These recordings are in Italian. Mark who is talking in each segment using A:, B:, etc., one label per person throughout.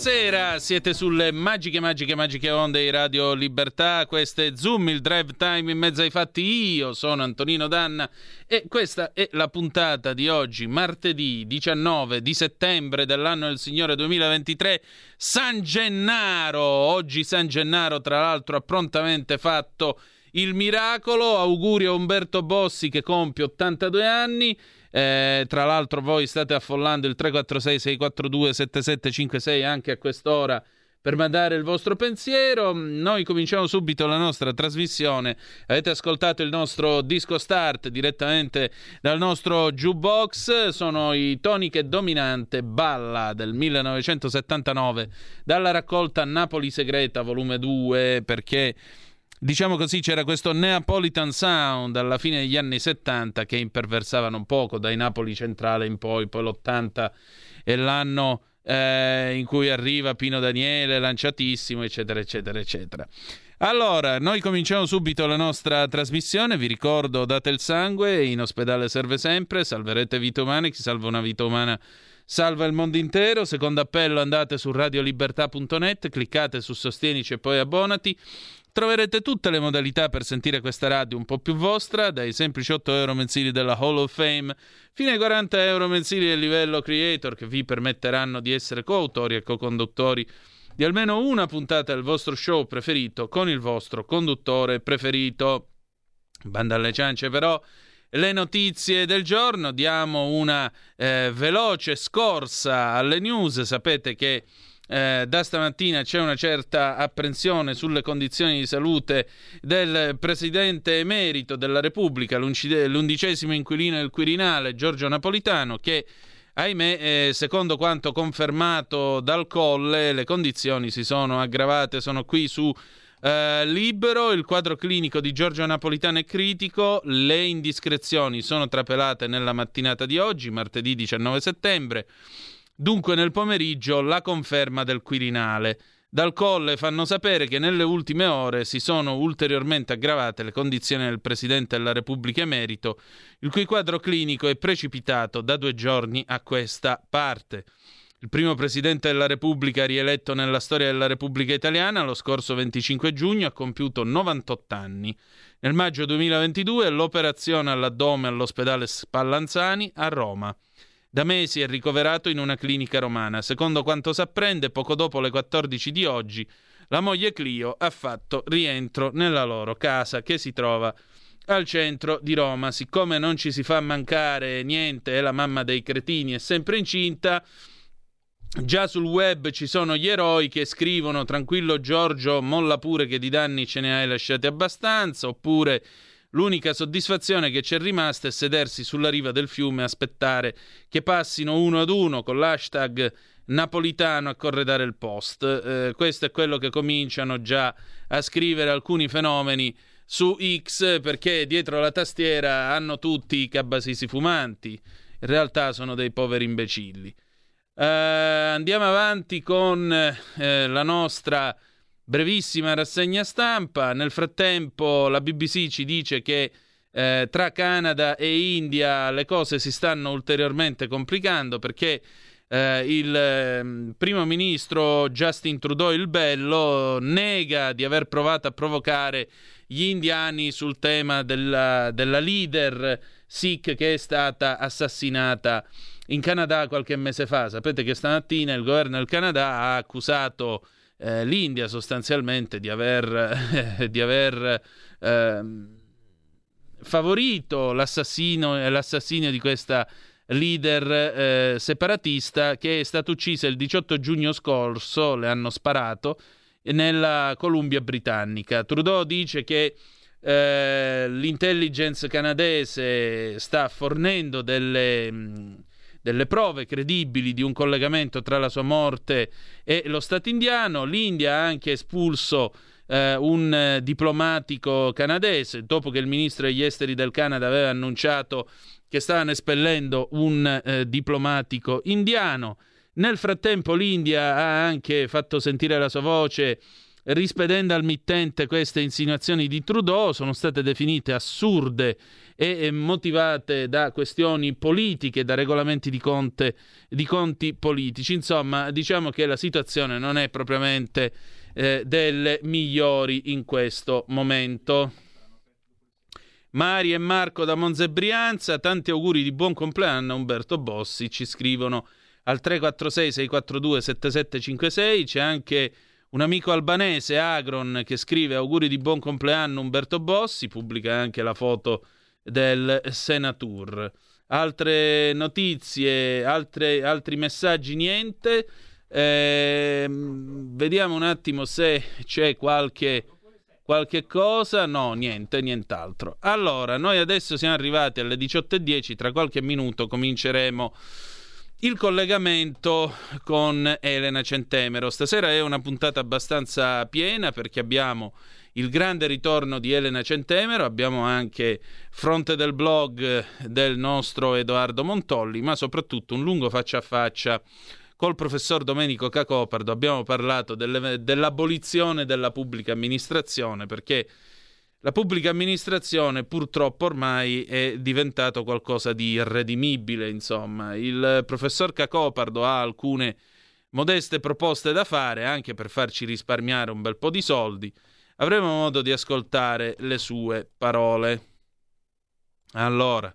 A: Buonasera, siete sulle magiche, magiche, magiche onde di Radio Libertà, questo è Zoom, il drive time in mezzo ai fatti, io sono Antonino Danna e questa è la puntata di oggi, martedì 19 di settembre dell'anno del Signore 2023, San Gennaro, oggi San Gennaro tra l'altro ha prontamente fatto il miracolo, auguri a Umberto Bossi che compie 82 anni, eh, tra l'altro voi state affollando il 346 642 7756 anche a quest'ora per mandare il vostro pensiero. Noi cominciamo subito la nostra trasmissione. Avete ascoltato il nostro disco start direttamente dal nostro jukebox. Sono i Toniche Dominante Balla del 1979 dalla raccolta Napoli Segreta volume 2 perché Diciamo così, c'era questo Neapolitan Sound alla fine degli anni 70 che imperversavano un poco dai Napoli centrale in poi, poi l'80 è l'anno eh, in cui arriva Pino Daniele, lanciatissimo, eccetera, eccetera, eccetera. Allora, noi cominciamo subito la nostra trasmissione. Vi ricordo, date il sangue, in ospedale serve sempre, salverete vite umane, chi salva una vita umana salva il mondo intero. Secondo appello andate su radiolibertà.net, cliccate su Sostienici e poi abbonati. Troverete tutte le modalità per sentire questa radio un po' più vostra, dai semplici 8 euro mensili della Hall of Fame fino ai 40 euro mensili del livello creator che vi permetteranno di essere coautori e co-conduttori di almeno una puntata del vostro show preferito con il vostro conduttore preferito. Banda alle ciance però le notizie del giorno, diamo una eh, veloce scorsa alle news, sapete che eh, da stamattina c'è una certa apprensione sulle condizioni di salute del presidente emerito della Repubblica, l'undicesimo inquilino del Quirinale, Giorgio Napolitano, che ahimè, eh, secondo quanto confermato dal Colle, le condizioni si sono aggravate, sono qui su Uh, libero, il quadro clinico di Giorgio Napolitano è critico, le indiscrezioni sono trapelate nella mattinata di oggi, martedì 19 settembre. Dunque nel pomeriggio la conferma del Quirinale. dal Colle fanno sapere che nelle ultime ore si sono ulteriormente aggravate le condizioni del Presidente della Repubblica emerito, il cui quadro clinico è precipitato da due giorni a questa parte. Il primo Presidente della Repubblica rieletto nella storia della Repubblica Italiana lo scorso 25 giugno ha compiuto 98 anni. Nel maggio 2022 l'operazione all'addome all'ospedale Spallanzani a Roma. Da mesi è ricoverato in una clinica romana. Secondo quanto si apprende, poco dopo le 14 di oggi, la moglie Clio ha fatto rientro nella loro casa che si trova al centro di Roma. Siccome non ci si fa mancare niente, è la mamma dei cretini, è sempre incinta. Già sul web ci sono gli eroi che scrivono tranquillo Giorgio, molla pure che di danni ce ne hai lasciati abbastanza, oppure L'unica soddisfazione che c'è rimasta è sedersi sulla riva del fiume e aspettare che passino uno ad uno con l'hashtag napolitano a corredare il post. Eh, questo è quello che cominciano già a scrivere alcuni fenomeni su X perché dietro la tastiera hanno tutti i cabasisi fumanti. In realtà sono dei poveri imbecilli. Eh, andiamo avanti con eh, la nostra brevissima rassegna stampa. Nel frattempo la BBC ci dice che eh, tra Canada e India le cose si stanno ulteriormente complicando perché eh, il eh, primo ministro Justin Trudeau il Bello nega di aver provato a provocare gli indiani sul tema della, della leader Sikh che è stata assassinata in Canada qualche mese fa. Sapete che stamattina il governo del Canada ha accusato eh, l'India sostanzialmente di aver, di aver eh, favorito l'assassinio di questa leader eh, separatista che è stata uccisa il 18 giugno scorso, le hanno sparato, nella Columbia britannica. Trudeau dice che eh, l'intelligence canadese sta fornendo delle... Delle prove credibili di un collegamento tra la sua morte e lo Stato indiano. L'India ha anche espulso eh, un eh, diplomatico canadese dopo che il ministro degli esteri del Canada aveva annunciato che stavano espellendo un eh, diplomatico indiano. Nel frattempo l'India ha anche fatto sentire la sua voce rispedendo al mittente queste insinuazioni di Trudeau, sono state definite assurde e motivate da questioni politiche, da regolamenti di, conte, di conti politici. Insomma, diciamo che la situazione non è propriamente eh, delle migliori in questo momento. Mari e Marco da Monza Brianza, tanti auguri di buon compleanno a Umberto Bossi, ci scrivono al 346 642 7756, c'è anche un amico albanese, Agron, che scrive auguri di buon compleanno Umberto Bossi, pubblica anche la foto del Senatur. Altre notizie, altre, altri messaggi, niente. Eh, vediamo un attimo se c'è qualche, qualche cosa. No, niente, nient'altro. Allora, noi adesso siamo arrivati alle 18.10, tra qualche minuto cominceremo il collegamento con Elena Centemero. Stasera è una puntata abbastanza piena perché abbiamo il grande ritorno di Elena Centemero, abbiamo anche fronte del blog del nostro Edoardo Montolli, ma soprattutto un lungo faccia a faccia col professor Domenico Cacopardo. Abbiamo parlato delle, dell'abolizione della pubblica amministrazione perché la pubblica amministrazione purtroppo ormai è diventato qualcosa di irredimibile, insomma. Il professor Cacopardo ha alcune modeste proposte da fare anche per farci risparmiare un bel po' di soldi avremo modo di ascoltare le sue parole. Allora,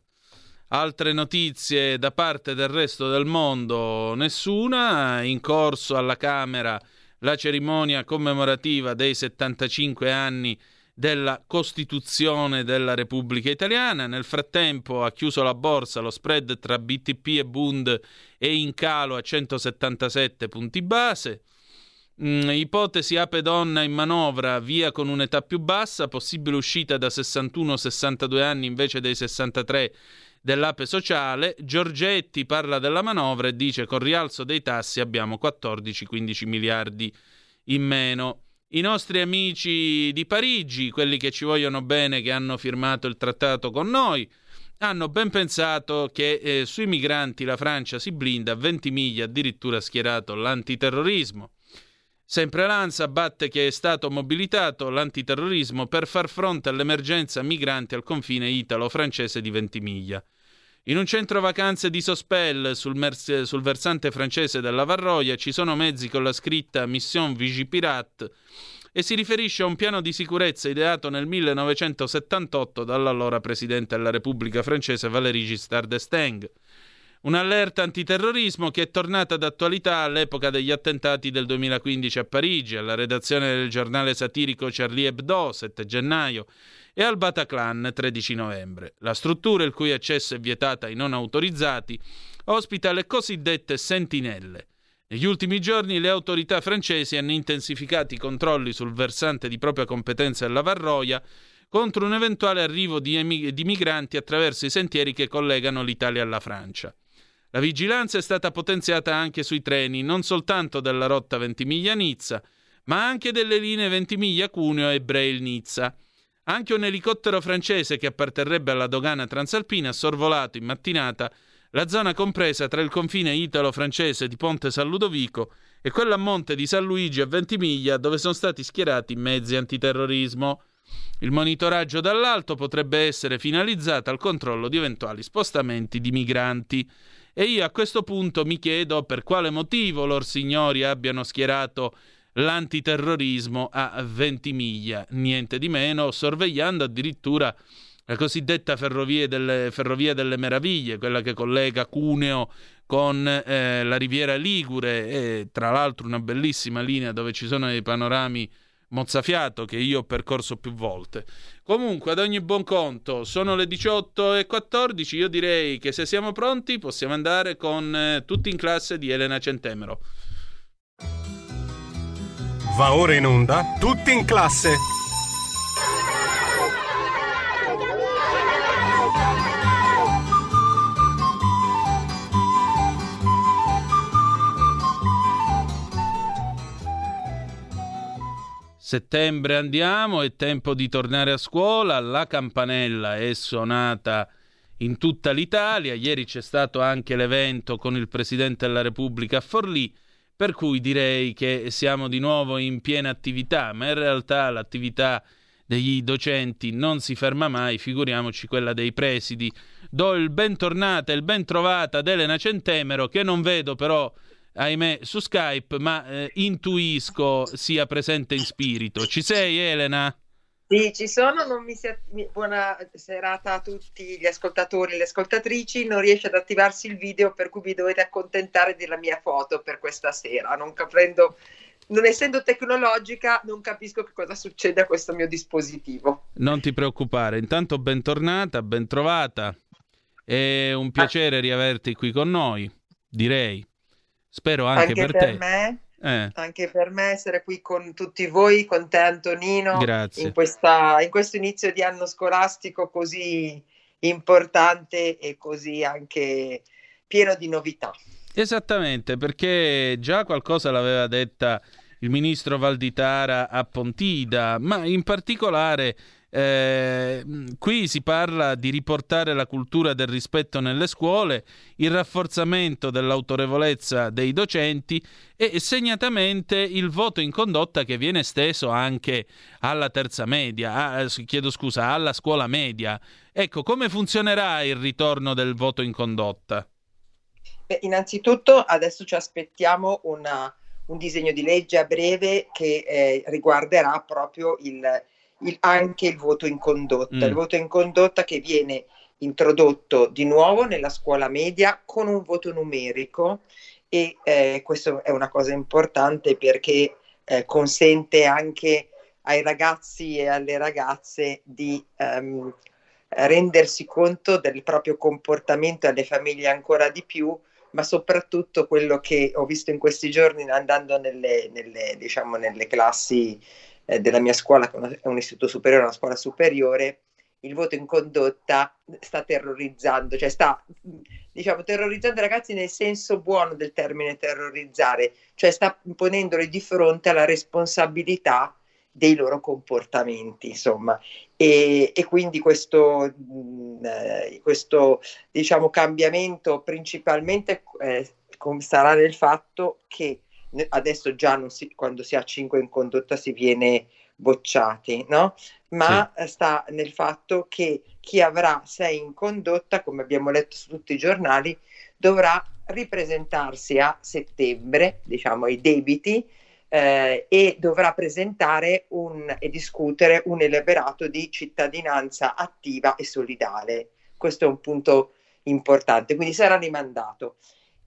A: altre notizie da parte del resto del mondo, nessuna. In corso alla Camera la cerimonia commemorativa dei 75 anni della Costituzione della Repubblica Italiana. Nel frattempo ha chiuso la borsa, lo spread tra BTP e Bund è in calo a 177 punti base. Mm, ipotesi ape donna in manovra, via con un'età più bassa, possibile uscita da 61-62 anni invece dei 63 dell'ape sociale. Giorgetti parla della manovra e dice con rialzo dei tassi abbiamo 14-15 miliardi in meno. I nostri amici di Parigi, quelli che ci vogliono bene, che hanno firmato il trattato con noi, hanno ben pensato che eh, sui migranti la Francia si blinda a 20 miglia, addirittura ha schierato l'antiterrorismo. Sempre l'ANSA batte che è stato mobilitato l'antiterrorismo per far fronte all'emergenza migranti al confine italo-francese di Ventimiglia. In un centro vacanze di Sospel, sul, mer- sul versante francese della Varroia, ci sono mezzi con la scritta Mission Vigipirat e si riferisce a un piano di sicurezza ideato nel 1978 dall'allora presidente della Repubblica francese Valéry Giscard d'Estaing. Un'allerta antiterrorismo che è tornata d'attualità all'epoca degli attentati del 2015 a Parigi, alla redazione del giornale satirico Charlie Hebdo, 7 gennaio, e al Bataclan, 13 novembre. La struttura, il cui accesso è vietato ai non autorizzati, ospita le cosiddette sentinelle. Negli ultimi giorni le autorità francesi hanno intensificato i controlli sul versante di propria competenza della Varroia contro un eventuale arrivo di, emig- di migranti attraverso i sentieri che collegano l'Italia alla Francia. La vigilanza è stata potenziata anche sui treni, non soltanto della rotta Ventimiglia-Nizza, ma anche delle linee Ventimiglia-Cuneo e Braille-Nizza. Anche un elicottero francese che apparterrebbe alla dogana transalpina ha sorvolato in mattinata la zona compresa tra il confine italo-francese di Ponte San Ludovico e quella a monte di San Luigi a Ventimiglia dove sono stati schierati mezzi antiterrorismo. Il monitoraggio dall'alto potrebbe essere finalizzato al controllo di eventuali spostamenti di migranti. E io a questo punto mi chiedo per quale motivo lor signori abbiano schierato l'antiterrorismo a Ventimiglia, niente di meno, sorvegliando addirittura la cosiddetta ferrovia delle, ferrovia delle meraviglie, quella che collega Cuneo con eh, la riviera Ligure e tra l'altro una bellissima linea dove ci sono dei panorami mozzafiato che io ho percorso più volte. Comunque, ad ogni buon conto, sono le 18.14. Io direi che se siamo pronti possiamo andare con eh, tutti in classe di Elena Centemero.
B: Va ora in onda, tutti in classe.
A: Settembre andiamo, è tempo di tornare a scuola, la campanella è suonata in tutta l'Italia, ieri c'è stato anche l'evento con il Presidente della Repubblica a Forlì, per cui direi che siamo di nuovo in piena attività, ma in realtà l'attività degli docenti non si ferma mai, figuriamoci quella dei presidi. Do il bentornata e il bentrovata ad Elena Centemero, che non vedo però ahimè, su Skype, ma eh, intuisco sia presente in spirito. Ci sei, Elena?
C: Sì, ci sono, non mi si buona serata a tutti gli ascoltatori e le ascoltatrici, non riesce ad attivarsi il video per cui vi dovete accontentare della mia foto per questa sera, non capendo, non essendo tecnologica non capisco che cosa succede a questo mio dispositivo.
A: Non ti preoccupare, intanto bentornata, bentrovata, è un piacere ah. riaverti qui con noi, direi. Spero anche, anche per, per, te.
C: Me, eh. Anche per me essere qui con tutti voi, con te Antonino. In, questa, in questo inizio di anno scolastico così importante e così anche pieno di novità.
A: Esattamente, perché già qualcosa l'aveva detta il ministro Valditara a Pontida, ma in particolare eh, qui si parla di riportare la cultura del rispetto nelle scuole, il rafforzamento dell'autorevolezza dei docenti e segnatamente il voto in condotta che viene esteso anche alla terza media, a, chiedo scusa, alla scuola media. Ecco, come funzionerà il ritorno del voto in condotta?
C: Beh, innanzitutto adesso ci aspettiamo una, un disegno di legge a breve che eh, riguarderà proprio il il, anche il voto in condotta, mm. il voto in condotta che viene introdotto di nuovo nella scuola media con un voto numerico e eh, questo è una cosa importante perché eh, consente anche ai ragazzi e alle ragazze di um, rendersi conto del proprio comportamento alle famiglie ancora di più, ma soprattutto quello che ho visto in questi giorni andando nelle, nelle, diciamo, nelle classi eh, della mia scuola, che è un istituto superiore, una scuola superiore, il voto in condotta sta terrorizzando, cioè sta diciamo terrorizzando i ragazzi nel senso buono del termine terrorizzare, cioè sta ponendoli di fronte alla responsabilità dei loro comportamenti, insomma. E, e quindi questo, mm, eh, questo diciamo, cambiamento principalmente eh, sarà nel fatto che adesso già si, quando si ha 5 in condotta si viene bocciati, no? Ma sì. sta nel fatto che chi avrà 6 in condotta, come abbiamo letto su tutti i giornali, dovrà ripresentarsi a settembre, diciamo, i debiti eh, e dovrà presentare un, e discutere un elaberato di cittadinanza attiva e solidale. Questo è un punto importante, quindi sarà rimandato.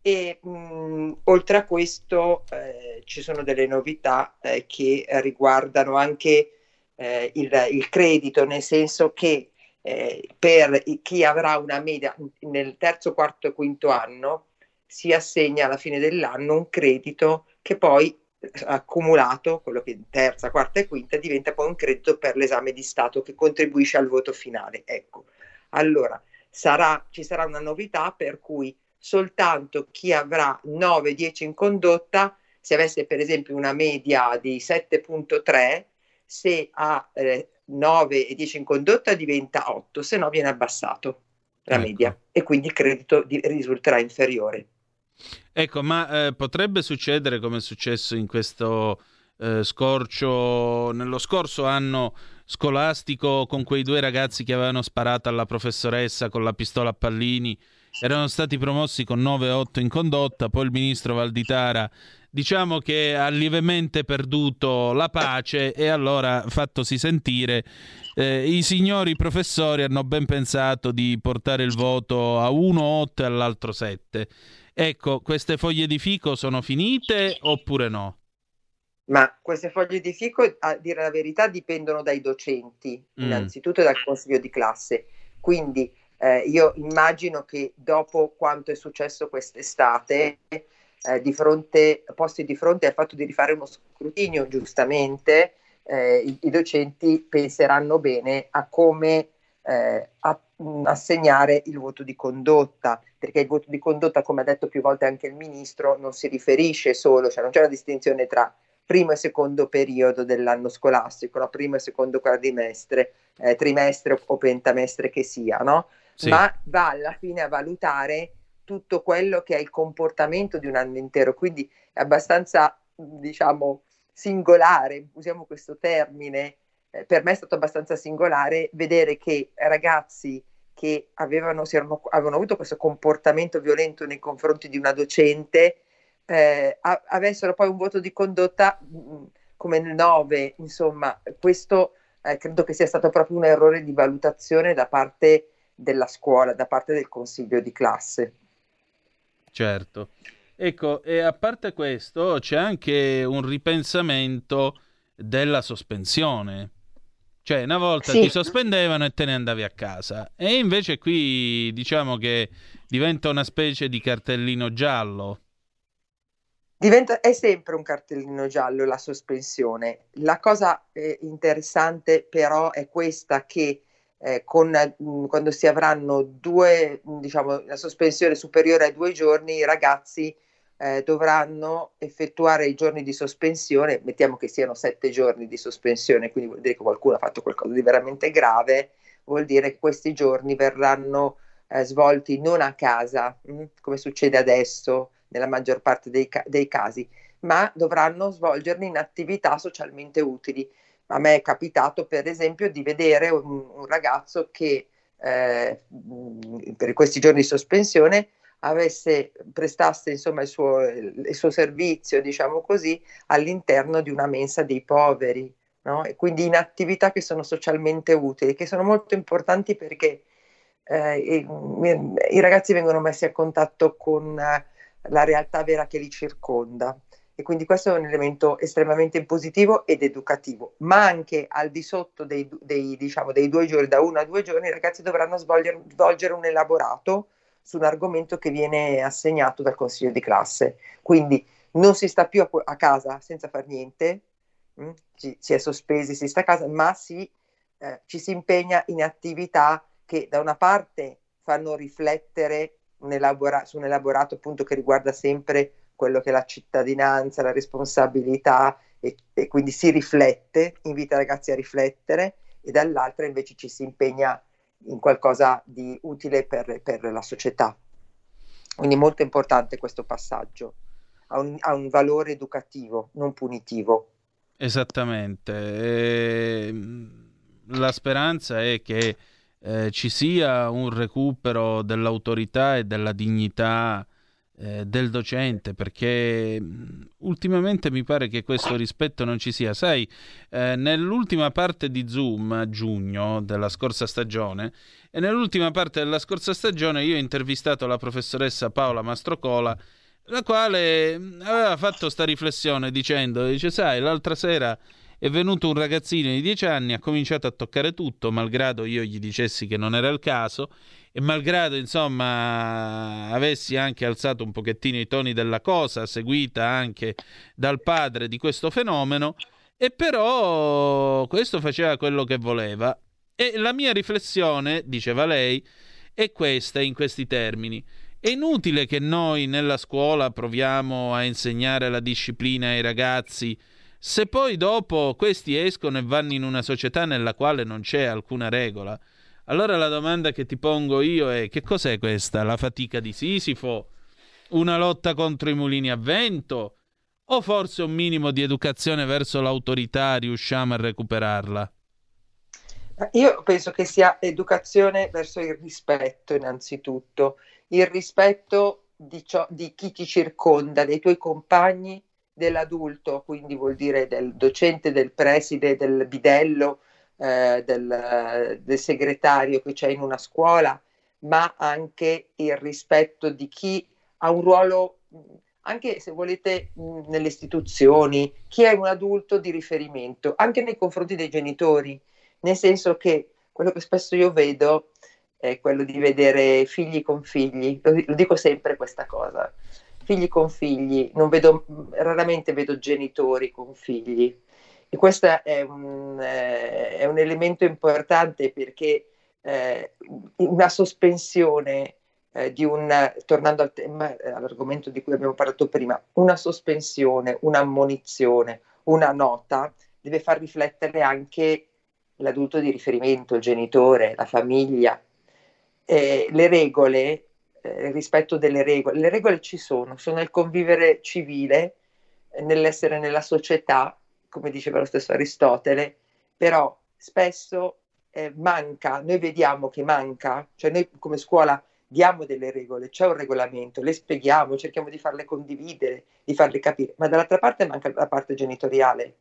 C: E mh, oltre a questo eh, ci sono delle novità eh, che riguardano anche eh, il, il, credito, nel senso che eh, per chi avrà una media nel terzo, quarto e quinto anno si assegna alla fine dell'anno un credito che poi accumulato, quello che in terza, quarta e quinta diventa poi un credito per l'esame di Stato che contribuisce al voto finale. Ecco, allora sarà, ci sarà una novità per cui soltanto chi avrà 9-10 in condotta, se avesse per esempio una media di 7.3, se ha eh, 9 e 10 in condotta diventa 8, se no viene abbassato la ecco. media e quindi il credito di, risulterà inferiore.
A: Ecco, ma eh, potrebbe succedere come è successo in questo eh, scorcio, nello scorso anno scolastico con quei due ragazzi che avevano sparato alla professoressa con la pistola a pallini erano stati promossi con 9-8 in condotta, poi il ministro Valditara diciamo che ha lievemente perduto la pace e allora fattosi sentire eh, i signori professori hanno ben pensato di portare il voto a uno 8 e all'altro 7. Ecco, queste foglie di fico sono finite oppure no?
C: Ma queste foglie di fico, a dire la verità, dipendono dai docenti, mm. innanzitutto dal consiglio di classe. Quindi eh, io immagino che dopo quanto è successo quest'estate, eh, di fronte, posti di fronte al fatto di rifare uno scrutinio, giustamente, eh, i, i, docenti penseranno bene a come eh, a, assegnare il voto di condotta, perché il voto di condotta, come ha detto più volte anche il ministro, non si riferisce solo, cioè non c'è una distinzione tra primo e secondo periodo dell'anno scolastico, no? primo e secondo quadrimestre, eh, trimestre o pentamestre che sia, no? Sì. ma va alla fine a valutare tutto quello che è il comportamento di un anno intero, quindi è abbastanza, diciamo, singolare, usiamo questo termine, eh, per me è stato abbastanza singolare vedere che ragazzi che avevano, erano, avevano avuto questo comportamento violento nei confronti di una docente eh, avessero poi un voto di condotta mh, mm, come nel 9, insomma, questo eh, credo che sia stato proprio un errore di valutazione da parte della scuola, da parte del consiglio di classe.
A: Certo. Ecco, e a parte questo c'è anche un ripensamento della sospensione. Cioè, una volta sì. ti sospendevano e te ne andavi a casa. E invece qui diciamo che diventa una specie di cartellino giallo.
C: Diventa, è sempre un cartellino giallo la sospensione. La cosa eh, interessante però è questa che eh, con, mh, mm, quando si avranno due, mm, diciamo, la sospensione superiore ai due giorni, i ragazzi eh, dovranno effettuare i giorni di sospensione, mettiamo che siano sette giorni di sospensione, quindi vuol dire che qualcuno ha fatto qualcosa di veramente grave, vuol dire che questi giorni verranno eh, svolti non a casa, mh, mm, come succede adesso nella maggior parte dei, ca- dei casi, ma dovranno svolgerli in attività socialmente utili a me è capitato per esempio di vedere un, un ragazzo che eh, per questi giorni di sospensione avesse, prestasse insomma il suo, il suo servizio, diciamo così, all'interno di una mensa dei poveri, no? e quindi in attività che sono socialmente utili, che sono molto importanti perché eh, i, i, ragazzi vengono messi a contatto con eh, la realtà vera che li circonda e quindi questo è un elemento estremamente positivo ed educativo, ma anche al di sotto dei, dei, diciamo, dei due giorni, da uno a due giorni, i ragazzi dovranno svolgere, svolgere un elaborato su un argomento che viene assegnato dal consiglio di classe. Quindi non si sta più a, a casa senza fare niente, mh? Mm, ci, si è sospesi, si sta a casa, ma si, eh, ci si impegna in attività che da una parte fanno riflettere un elabora- su un elaborato appunto che riguarda sempre quello che è la cittadinanza, la responsabilità e, e quindi si riflette, invita i ragazzi a riflettere e dall'altra invece ci si impegna in qualcosa di utile per, per la società. Quindi molto importante questo passaggio. ha un, ha un valore educativo, non punitivo.
A: Esattamente. E ehm, la speranza è che eh, ci sia un recupero dell'autorità e della dignità eh, del docente, perché ultimamente mi pare che questo rispetto non ci sia. Sai, eh, nell'ultima parte di Zoom a giugno della scorsa stagione, e nell'ultima parte della scorsa stagione io ho intervistato la professoressa Paola Mastrocola, la quale aveva fatto questa riflessione dicendo, dice, sai, l'altra sera è venuto un ragazzino di 10 anni, ha cominciato a toccare tutto, malgrado io gli dicessi che non era il caso, e malgrado insomma avessi anche alzato un pochettino i toni della cosa, seguita anche dal padre di questo fenomeno, e però questo faceva quello che voleva. E la mia riflessione, diceva lei, è questa in questi termini. È inutile che noi nella scuola proviamo a insegnare la disciplina ai ragazzi se poi dopo questi escono e vanno in una società nella quale non c'è alcuna regola, allora la domanda che ti pongo io è che cos'è questa? La fatica di Sisifo? Una lotta contro i mulini a vento? O forse un minimo di educazione verso l'autorità riusciamo a recuperarla?
C: Io penso che sia educazione verso il rispetto innanzitutto, il rispetto di, ciò, di chi ti circonda, dei tuoi compagni, dell'adulto, quindi vuol dire del docente, del preside, del bidello, eh, del, del, segretario che c'è in una scuola, ma anche il rispetto di chi ha un ruolo, anche se volete, nelle istituzioni, chi è un adulto di riferimento, anche nei confronti dei genitori, nel senso che quello che spesso io vedo è quello di vedere figli con figli, lo, lo dico sempre questa cosa. Figli con figli, vedo, raramente vedo genitori con figli. E questo è un, eh, è un elemento importante perché eh, una sospensione eh, di un, tornando al tema, eh, all'argomento di cui abbiamo parlato prima, una sospensione, un'ammonizione, una nota deve far riflettere anche l'adulto di riferimento, il genitore, la famiglia. le regole eh, il rispetto delle regole. Le regole ci sono, sono nel convivere civile, nell'essere nella società, come diceva lo stesso Aristotele, però spesso eh, manca, noi vediamo che manca, cioè noi come scuola diamo delle regole, c'è un regolamento, le spieghiamo, cerchiamo di farle condividere, di farle capire, ma dall'altra parte manca la parte genitoriale,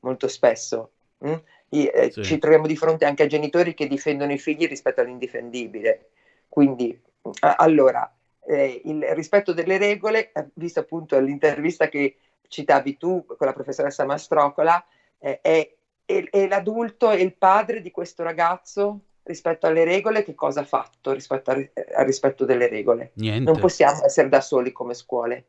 C: molto spesso. Mm? I, eh, sì. Ci troviamo di fronte anche a genitori che difendono i figli rispetto all'indifendibile. Quindi allora, eh, il rispetto delle regole, eh, visto appunto l'intervista che citavi tu con la professoressa Mastrocola, eh, è, è, è, l'adulto e il padre di questo ragazzo rispetto alle regole, che cosa ha fatto rispetto al, al rispetto delle regole?
A: Niente.
C: Non possiamo essere da soli come scuole.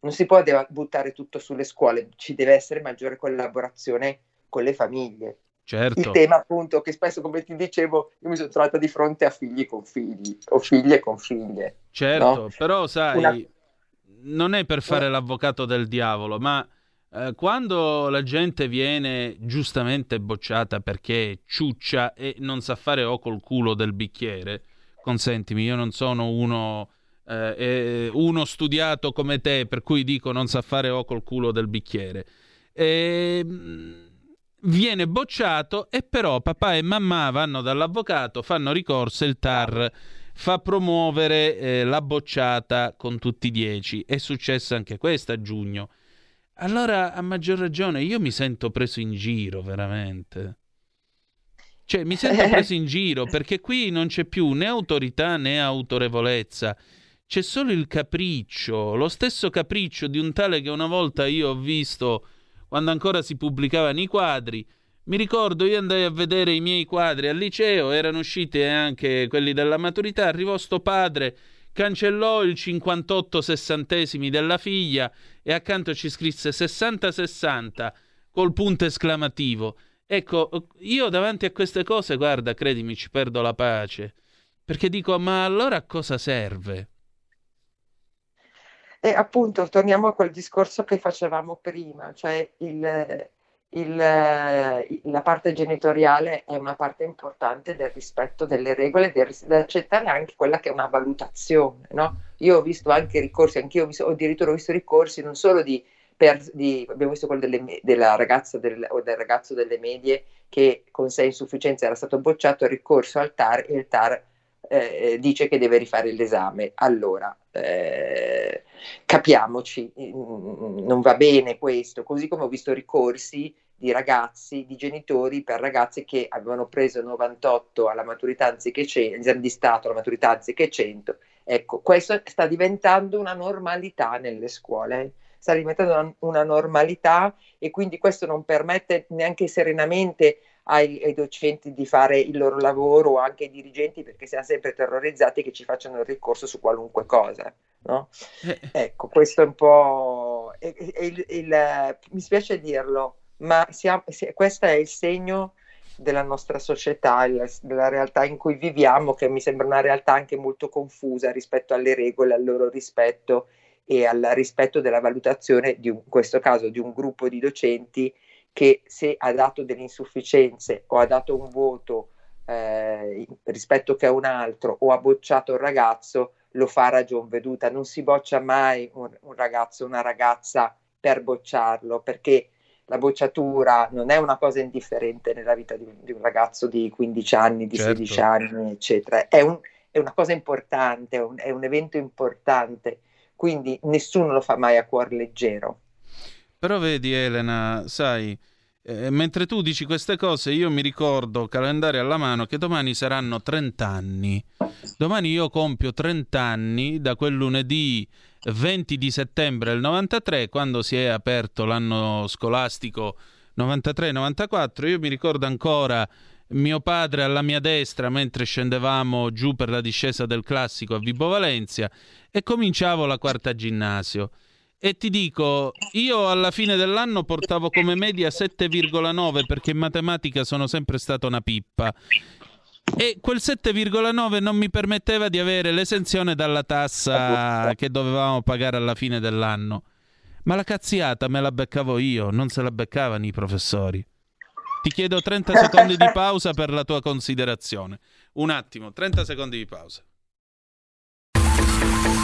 C: Non si può buttare tutto sulle scuole, ci deve essere maggiore collaborazione con le famiglie.
A: Certo.
C: Il tema appunto che spesso, come ti dicevo, io mi sono trovata di fronte a figli con figli o figlie con figlie.
A: Certo, no? però sai, Una... non è per fare l'avvocato del diavolo, ma eh, quando la gente viene giustamente bocciata perché ciuccia e non sa fare o col culo del bicchiere, consentimi, io non sono uno... Eh, uno studiato come te, per cui dico non sa fare o col culo del bicchiere. E, ehm, viene bocciato e però papà e mamma vanno dall'avvocato, fanno ricorso e il TAR fa promuovere eh, la bocciata con tutti i dieci. È successo anche questo a giugno. Allora, a maggior ragione, io mi sento preso in giro, veramente. Cioè, mi sento preso in giro perché qui non c'è più né autorità né autorevolezza. C'è solo il capriccio, lo stesso capriccio di un tale che una volta io ho visto quando ancora si pubblicavano i quadri. Mi ricordo, io andai a vedere i miei quadri al liceo, erano usciti anche quelli della maturità, arrivò sto padre, cancellò il 58 sessantesimi della figlia e accanto ci scrisse 60-60 col punto esclamativo. Ecco, io davanti a queste cose, guarda, credimi, ci perdo la pace. Perché dico, ma allora a cosa serve?
C: E appunto torniamo a quel discorso che facevamo prima, cioè il, il, la parte genitoriale è una parte importante del rispetto delle regole, del, accettare anche quella che è una valutazione. No? Io ho visto anche ricorsi, anch'io ho, visto, ho addirittura visto ricorsi non solo di, per, di abbiamo visto quello delle, della ragazza del, o del ragazzo delle medie che con sei insufficienze era stato bocciato, ricorso al TAR e il TAR eh, dice che deve rifare l'esame. Allora, eh, capiamoci, mm, non va bene questo, così come ho visto ricorsi di ragazzi, di genitori per ragazzi che avevano preso 98 alla maturità anziché 100, esame di Stato alla maturità anziché 100. Ecco, questo sta diventando una normalità nelle scuole, sta diventando una normalità e quindi questo non permette neanche serenamente ai, ai, docenti di fare il loro lavoro o anche ai dirigenti perché siamo sempre terrorizzati che ci facciano il ricorso su qualunque cosa. No? Eh. Ecco, questo è un po'... È, è il, il, mi spiace dirlo, ma siamo, questo è il segno della nostra società, della realtà in cui viviamo, che mi sembra una realtà anche molto confusa rispetto alle regole, al loro rispetto e al rispetto della valutazione, di un, in questo caso, di un gruppo di docenti che se ha dato delle insufficienze o ha dato un voto eh, rispetto che a un altro o ha bocciato un ragazzo, lo fa a ragion veduta. Non si boccia mai un, un ragazzo o una ragazza per bocciarlo, perché la bocciatura non è una cosa indifferente nella vita di un, di un ragazzo di 15 anni, di certo. 16 anni, eccetera. È, un, è, una cosa importante, è un, è un evento importante, quindi nessuno lo fa mai a cuor leggero.
A: Però vedi Elena, sai, eh, mentre tu dici queste cose, io mi ricordo, calendario alla mano, che domani saranno 30 anni. Domani io compio 30 anni da quel lunedì 20 di settembre del 93, quando si è aperto l'anno scolastico 93-94. Io mi ricordo ancora mio padre alla mia destra mentre scendevamo giù per la discesa del classico a Vibo Valencia e cominciavo la quarta ginnasio. E ti dico, io alla fine dell'anno portavo come media 7,9 perché in matematica sono sempre stata una pippa. E quel 7,9 non mi permetteva di avere l'esenzione dalla tassa che dovevamo pagare alla fine dell'anno. Ma la cazziata me la beccavo io, non se la beccavano i professori. Ti chiedo 30 secondi di pausa per la tua considerazione. Un attimo, 30 secondi di pausa.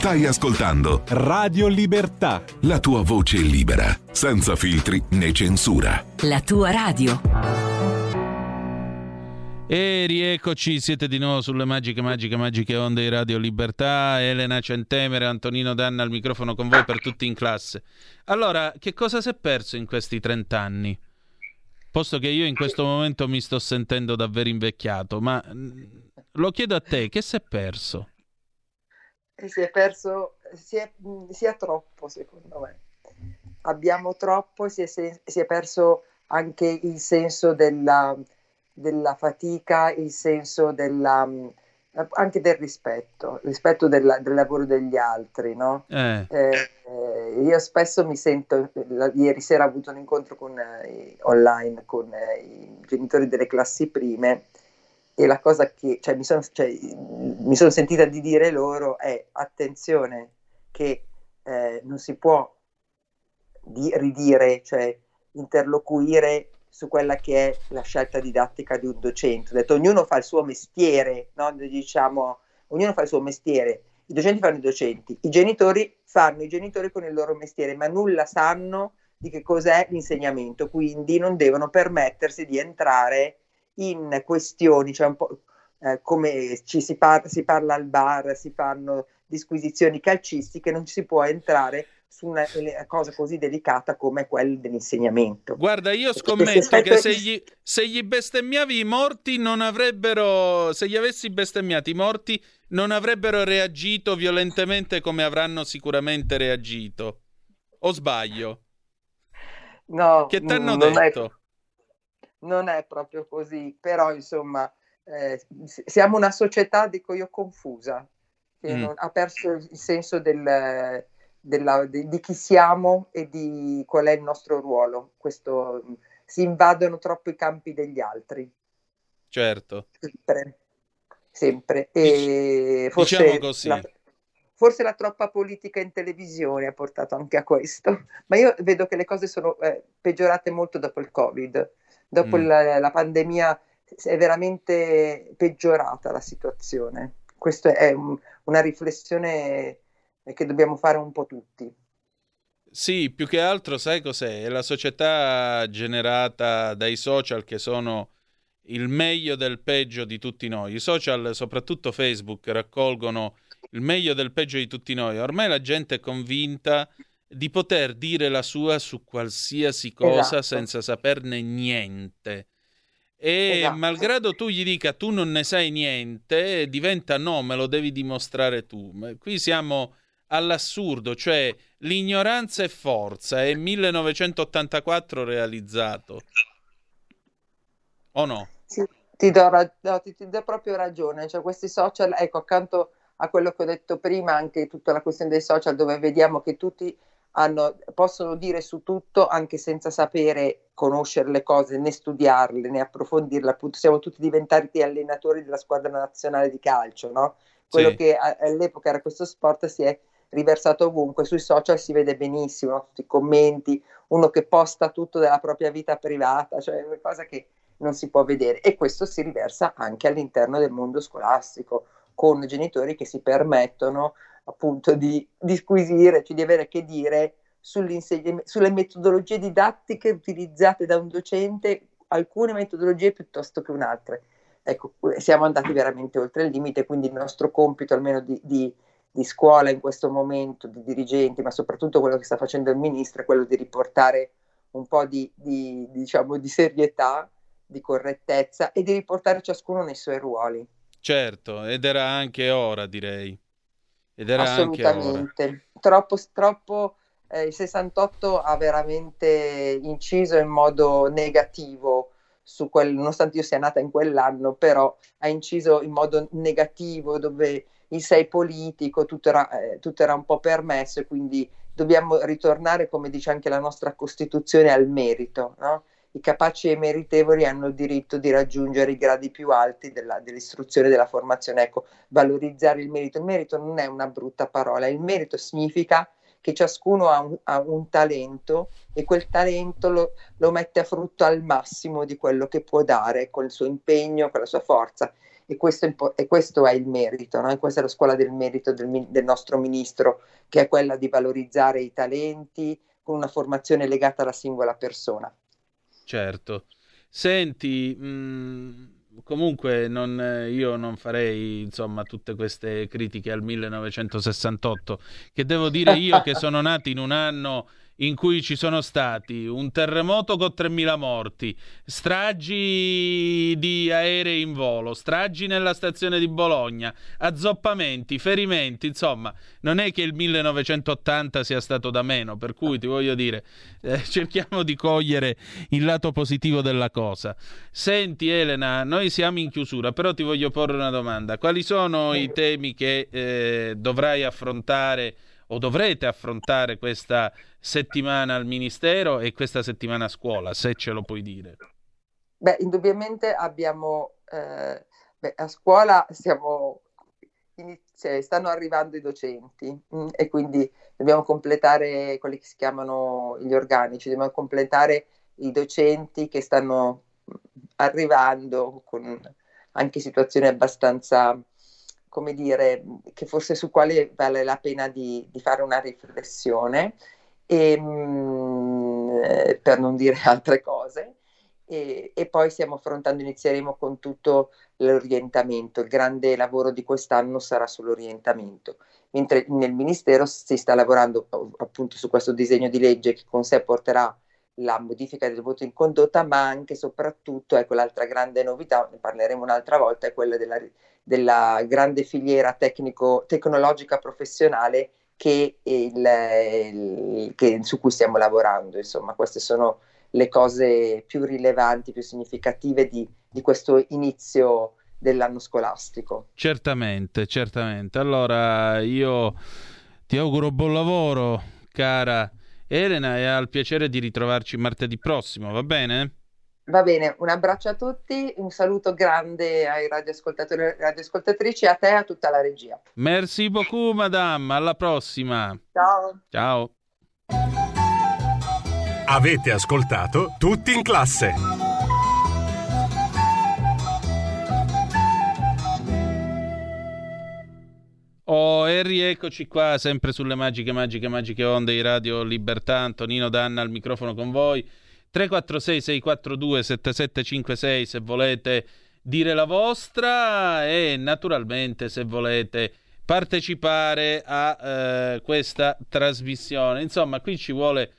D: Stai ascoltando
E: Radio Libertà.
D: La tua voce libera, senza filtri né censura.
F: La tua radio.
A: E rieccoci, siete di nuovo sulle magiche, magiche, magiche onde di Radio Libertà. Elena Centemere, Antonino Danna al microfono con voi per tutti in classe. Allora, che cosa si è perso in questi 30 anni? Posto che io in questo momento mi sto sentendo davvero invecchiato, ma mm, lo chiedo a te, che si è perso?
C: Si è perso, si è, si è troppo secondo me. Abbiamo troppo, si è, si è perso anche il senso della, della fatica, il senso della, anche del rispetto, rispetto della, del lavoro degli altri, no? Eh. Eh, io spesso mi sento, la, ieri sera ho avuto un incontro con, eh, online con eh, i genitori delle classi prime e la cosa che cioè, mi, sono, cioè, mi, sono, sentita di dire loro è attenzione che eh, non si può di, ridire, cioè interloquire su quella che è la scelta didattica di un docente. Ho detto ognuno fa il suo mestiere, no? diciamo, ognuno fa il suo mestiere, i docenti fanno i docenti, i genitori fanno i genitori con il loro mestiere, ma nulla sanno di che cos'è l'insegnamento, quindi non devono permettersi di entrare in questioni, cioè un po' eh, come ci si, par- si parla al bar, si fanno disquisizioni calcistiche, non ci si può entrare su una, una cosa così delicata come quella dell'insegnamento.
A: Guarda, io scommetto che se gli, se gli bestemmiavi i morti non avrebbero, se gli avessi bestemmiati i morti non avrebbero reagito violentemente come avranno sicuramente reagito. O sbaglio?
C: No,
A: che ti hanno detto?
C: È non è proprio così, però insomma eh, siamo una società, dico io, confusa, che mm. ha perso il senso del, della, di, di, chi siamo e di qual è il nostro ruolo. Questo, si invadono troppo i campi degli altri.
A: Certo.
C: Sempre. Sempre. E forse
A: diciamo così.
C: La, forse la troppa politica in televisione ha portato anche a questo, ma io vedo che le cose sono eh, peggiorate molto dopo il Covid, dopo mm. la, la, pandemia è veramente peggiorata la situazione. Questa è un, una riflessione che dobbiamo fare un po' tutti.
A: Sì, più che altro sai cos'è? È la società generata dai social che sono il meglio del peggio di tutti noi. I social, soprattutto Facebook, raccolgono il meglio del peggio di tutti noi. Ormai la gente è convinta di poter dire la sua su qualsiasi cosa esatto. senza saperne niente. E esatto. malgrado tu gli dica tu non ne sai niente, diventa no, me lo devi dimostrare tu. Qui siamo all'assurdo, cioè l'ignoranza è forza, è 1984 realizzato. O no?
C: Sì, ti do, no, ti, ti do proprio ragione, cioè questi social, ecco, accanto a quello che ho detto prima, anche tutta la questione dei social, dove vediamo che tutti hanno, possono dire su tutto anche senza sapere conoscere le cose, né studiarle, né approfondirle. Appunto, siamo tutti diventati allenatori della squadra nazionale di calcio, no? Quello sì. che all'epoca era questo sport si è riversato ovunque, sui social si vede benissimo, tutti i commenti, uno che posta tutto della propria vita privata, cioè è una cosa che non si può vedere e questo si riversa anche all'interno del mondo scolastico, con genitori che si permettono appunto di disquisire, cioè di avere che dire sulle metodologie didattiche utilizzate da un docente, alcune metodologie piuttosto che un'altra. Ecco, siamo andati veramente oltre il limite, quindi il nostro compito almeno di, di di scuola in questo momento, di dirigenti, ma soprattutto quello che sta facendo il ministro è quello di riportare un po' di, di, diciamo, di serietà, di correttezza e di riportare ciascuno nei suoi ruoli.
A: Certo, ed era anche ora, direi. Ed era
C: Assolutamente. Troppo, troppo eh, il 68 ha veramente inciso in modo negativo su quel, nonostante io sia nata in quell'anno, però ha inciso in modo negativo dove il sei politico, tutto era, eh, tutto era un po' permesso e quindi dobbiamo ritornare, come dice anche la nostra Costituzione, al merito. No? I capaci e meritevoli hanno il diritto di raggiungere i gradi più alti della, dell'istruzione e della formazione. Ecco, valorizzare il merito. Il merito non è una brutta parola, il merito significa che ciascuno ha un, ha un talento e quel talento lo, lo, mette a frutto al massimo di quello che può dare con il suo impegno, con la sua forza e questo, e questo è il merito, no? questa è la scuola del merito del, del, nostro ministro, che è quella di valorizzare i talenti con una formazione legata alla singola persona.
A: Certo. Senti, mh, mm, comunque non, io non farei insomma tutte queste critiche al 1968, che devo dire io che sono nato in un anno in cui ci sono stati un terremoto con 3.000 morti, stragi di aerei in volo, stragi nella stazione di Bologna, azzoppamenti, ferimenti, insomma, non è che il 1980 sia stato da meno, per cui ti voglio dire, eh, cerchiamo di cogliere il lato positivo della cosa. Senti Elena, noi siamo in chiusura, però ti voglio porre una domanda. Quali sono i temi che eh, dovrai affrontare? O dovrete affrontare questa settimana al Ministero e questa settimana a scuola, se ce lo puoi dire?
C: Beh, indubbiamente abbiamo, eh, beh, a scuola stiamo, cioè, stanno arrivando i docenti mh, mm, e quindi dobbiamo completare quelli che si chiamano gli organici, dobbiamo completare i docenti che stanno arrivando con anche situazioni abbastanza come dire, che forse su quale vale la pena di, di fare una riflessione, e, mh, mm, per non dire altre cose. E, e, poi stiamo affrontando, inizieremo con tutto l'orientamento. Il grande lavoro di quest'anno sarà sull'orientamento, mentre nel Ministero si sta lavorando appunto su questo disegno di legge che con sé porterà la modifica del voto in condotta, ma anche e soprattutto, ecco l'altra grande novità, ne parleremo un'altra volta, è quella della della grande filiera tecnico, tecnologica professionale che il, il, che, su cui stiamo lavorando. Insomma, queste sono le cose più rilevanti, più significative di, di questo inizio dell'anno scolastico.
A: Certamente, certamente. Allora io ti auguro buon lavoro, cara Elena, e al piacere di ritrovarci martedì prossimo, va bene?
C: Va bene, un abbraccio a tutti, un saluto grande ai radioascoltatori e radioascoltatrici, a te e a tutta la regia.
A: Merci beaucoup, madame, alla prossima.
C: Ciao.
A: Ciao.
B: Avete ascoltato Tutti in classe.
A: E rieccoci qua, sempre sulle magiche, magiche, magiche onde di Radio Libertà. Antonino Danna al microfono con voi. 346-642-7756 se volete dire la vostra e naturalmente se volete partecipare a eh, questa trasmissione. Insomma, qui ci vuole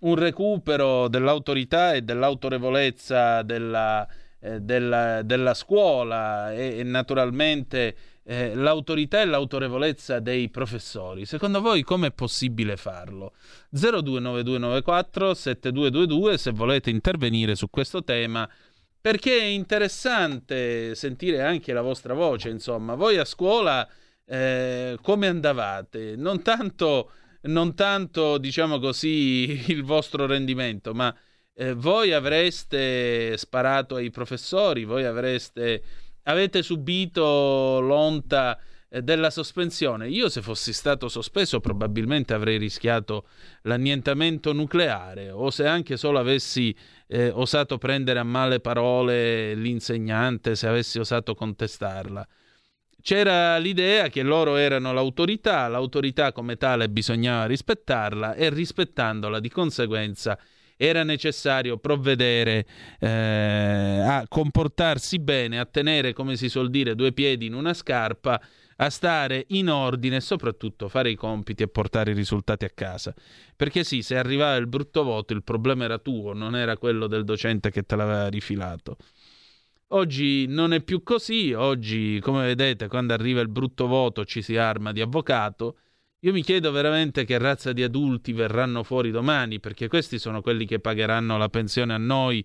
A: un recupero dell'autorità e dell'autorevolezza della, eh, della, della scuola e, e naturalmente eh, l'autorità e l'autorevolezza dei professori. Secondo voi com'è possibile farlo? 029294 7222 se volete intervenire su questo tema perché è interessante sentire anche la vostra voce, insomma, voi a scuola eh, come andavate? Non tanto, non tanto, diciamo così, il vostro rendimento, ma eh, voi avreste sparato ai professori, voi avreste avete subito l'onta eh, della sospensione. Io se fossi stato sospeso probabilmente avrei rischiato l'annientamento nucleare o se anche solo avessi eh, osato prendere a male parole l'insegnante, se avessi osato contestarla. C'era l'idea che loro erano l'autorità, l'autorità come tale bisognava rispettarla e rispettandola di conseguenza era necessario provvedere eh, a comportarsi bene, a tenere, come si suol dire, due piedi in una scarpa, a stare in ordine e soprattutto fare i compiti e portare i risultati a casa. Perché sì, se arrivava il brutto voto, il problema era tuo, non era quello del docente che te l'aveva rifilato. Oggi non è più così, oggi, come vedete, quando arriva il brutto voto ci si arma di avvocato io mi chiedo veramente che razza di adulti verranno fuori domani, perché questi sono quelli che pagheranno la pensione a noi,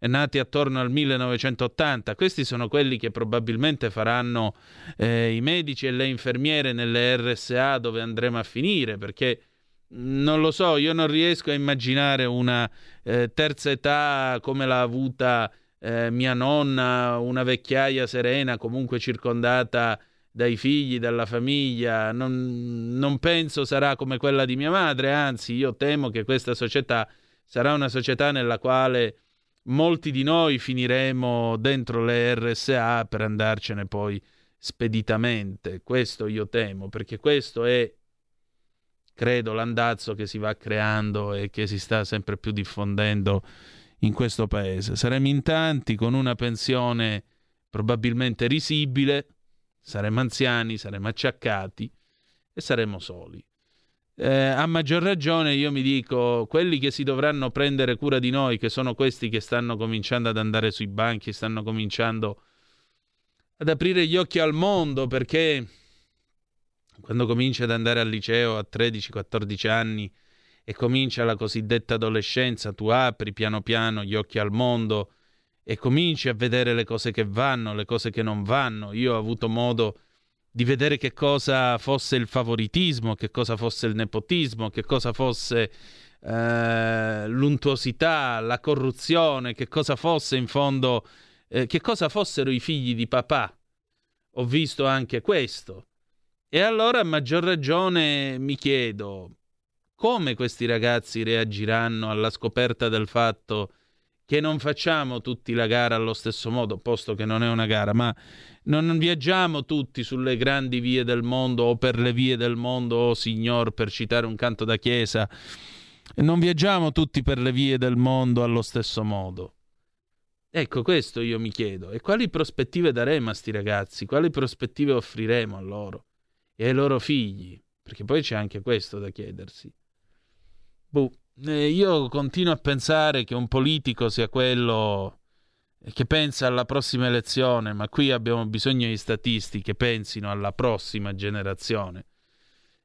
A: nati attorno al 1980. Questi sono quelli che probabilmente faranno eh, i medici e le infermiere nelle RSA dove andremo a finire, perché non lo so, io non riesco a immaginare una eh, terza età come l'ha avuta eh, mia nonna, una vecchiaia serena, comunque circondata dai figli, dalla famiglia, non, non, penso sarà come quella di mia madre, anzi io temo che questa società sarà una società nella quale molti di noi finiremo dentro le RSA per andarcene poi speditamente. Questo io temo, perché questo è, credo, l'andazzo che si va creando e che si sta sempre più diffondendo in questo paese. Saremo in tanti con una pensione probabilmente risibile saremo anziani, saremo acciaccati e saremo soli. Eh, a maggior ragione io mi dico, quelli che si dovranno prendere cura di noi, che sono questi che stanno cominciando ad andare sui banchi, stanno cominciando ad aprire gli occhi al mondo, perché quando cominci ad andare al liceo a 13-14 anni e comincia la cosiddetta adolescenza, tu apri piano piano gli occhi al mondo e cominci a vedere le cose che vanno, le cose che non vanno. Io ho avuto modo di vedere che cosa fosse il favoritismo, che cosa fosse il nepotismo, che cosa fosse eh, l'untuosità, la corruzione, che cosa fosse in fondo, eh, che cosa fossero i figli di papà. Ho visto anche questo. E allora a maggior ragione mi chiedo come questi ragazzi reagiranno alla scoperta del fatto che non facciamo tutti la gara allo stesso modo, posto che non è una gara, ma non viaggiamo tutti sulle grandi vie del mondo o per le vie del mondo, oh signor, per citare un canto da chiesa. Non viaggiamo tutti per le vie del mondo allo stesso modo. Ecco, questo io mi chiedo. E quali prospettive daremo a sti ragazzi? Quali prospettive offriremo a loro e ai loro figli? Perché poi c'è anche questo da chiedersi. Boh, io continuo a pensare che un politico sia quello che pensa alla prossima elezione, ma qui abbiamo bisogno di statisti che pensino alla prossima generazione.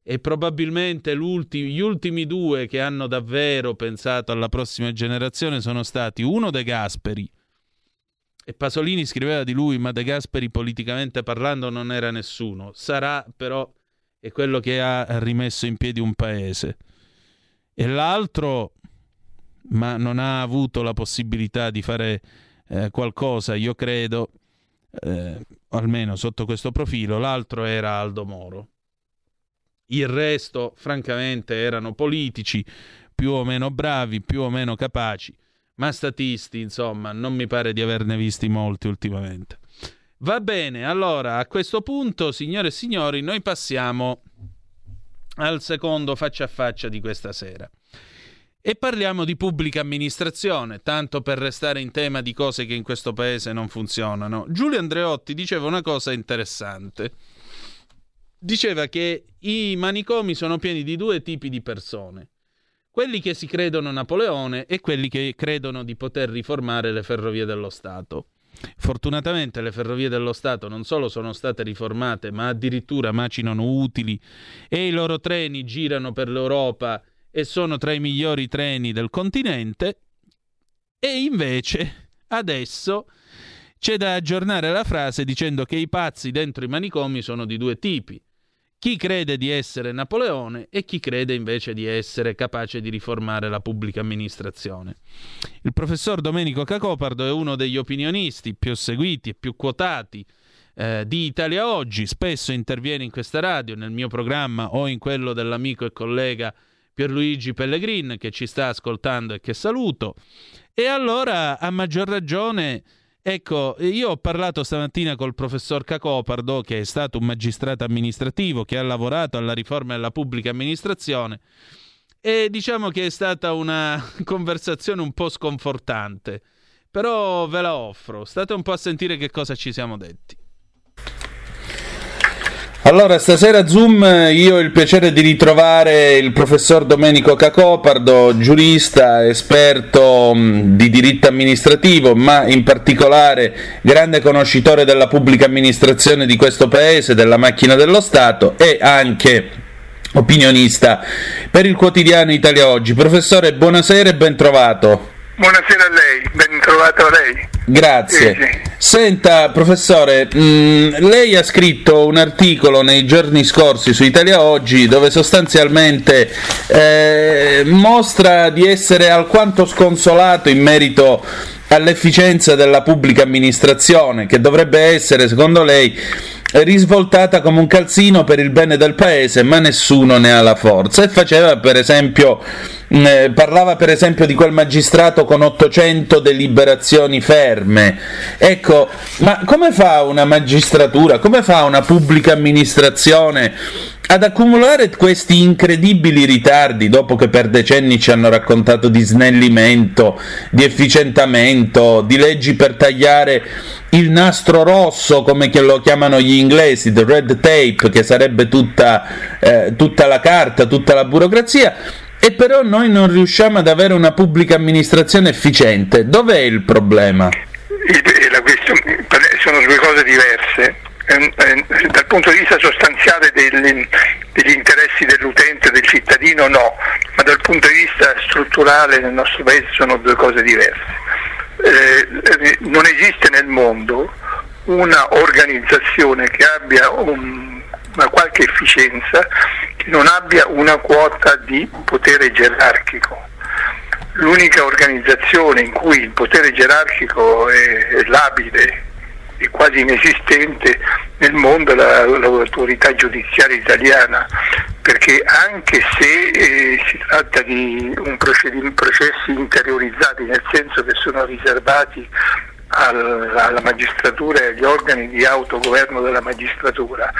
A: E probabilmente gli ultimi due che hanno davvero pensato alla prossima generazione sono stati uno De Gasperi E Pasolini scriveva di lui, ma De Gasperi politicamente parlando non era nessuno. Sarà però è quello che ha rimesso in piedi un paese. E l'altro, ma non ha avuto la possibilità di fare eh, qualcosa, io credo, eh, almeno sotto questo profilo, l'altro era Aldo Moro. Il resto, francamente, erano politici più o meno bravi, più o meno capaci, ma statisti, insomma, non mi pare di averne visti molti ultimamente. Va bene, allora a questo punto, signore e signori, noi passiamo al secondo faccia a faccia di questa sera. E parliamo di pubblica amministrazione, tanto per restare in tema di cose che in questo paese non funzionano. Giulio Andreotti diceva una cosa interessante. Diceva che i manicomi sono pieni di due tipi di persone. Quelli che si credono Napoleone e quelli che credono di poter riformare le ferrovie dello Stato. Fortunatamente le ferrovie dello Stato non solo sono state riformate, ma addirittura macinano utili e i loro treni girano per l'Europa e sono tra i migliori treni del continente. E invece adesso c'è da aggiornare la frase dicendo che i pazzi dentro i manicomi sono di due tipi. Chi crede di essere Napoleone e chi crede invece di essere capace di riformare la pubblica amministrazione. Il professor Domenico Cacopardo è uno degli opinionisti più seguiti e più quotati eh, di Italia Oggi, spesso interviene in questa radio, nel mio programma o in quello dell'amico e collega Pierluigi Pellegrin che ci sta ascoltando e che saluto. E allora, a maggior ragione, ecco, io ho parlato stamattina col professor Cacopardo, che è stato un magistrato amministrativo, che ha lavorato alla riforma della pubblica amministrazione, e diciamo che è stata una conversazione un po' sconfortante. Però ve la offro, state un po' a sentire che cosa ci siamo detti.
F: Allora, stasera Zoom io ho il piacere di ritrovare il professor Domenico Cacopardo, giurista, esperto mh, di diritto amministrativo, ma in particolare grande conoscitore della pubblica amministrazione di questo paese, della macchina dello Stato e anche opinionista per il quotidiano Italia Oggi. Professore, buonasera e ben trovato.
G: Buonasera a lei, ben trovato a lei.
F: Grazie.
G: Sì, sì.
F: Senta, professore, mh, lei ha scritto un articolo nei giorni scorsi su Italia Oggi dove sostanzialmente eh, mostra di essere alquanto sconsolato in merito all'efficienza della pubblica amministrazione, che dovrebbe essere, secondo lei, risvoltata come un calzino per il bene del paese, ma nessuno ne ha la forza. E faceva, per esempio, eh, parlava per esempio di quel magistrato con 800 deliberazioni ferme. Ecco, ma come fa una magistratura, come fa una pubblica amministrazione ad accumulare questi incredibili ritardi dopo che per decenni ci hanno raccontato di snellimento, di efficientamento, di leggi per tagliare il nastro rosso, come lo chiamano gli inglesi, the red tape, che sarebbe tutta, eh, tutta la carta, tutta la burocrazia, e però noi non riusciamo ad avere una pubblica amministrazione efficiente. Dov'è il problema?
G: Sono due cose diverse. Eh, eh, dal punto di vista sostanziale degli, degli interessi dell'utente, del cittadino no, ma dal punto di vista strutturale nel nostro paese sono due cose diverse. Eh, non esiste nel mondo una organizzazione che abbia un, una qualche efficienza che non abbia una quota di potere gerarchico. L'unica organizzazione in cui il potere gerarchico è labile e quasi inesistente nel mondo è la, l'autorità giudiziaria italiana, perché anche se eh, si tratta di un processi interiorizzati, nel senso che sono riservati alla magistratura e agli organi di autogoverno della magistratura,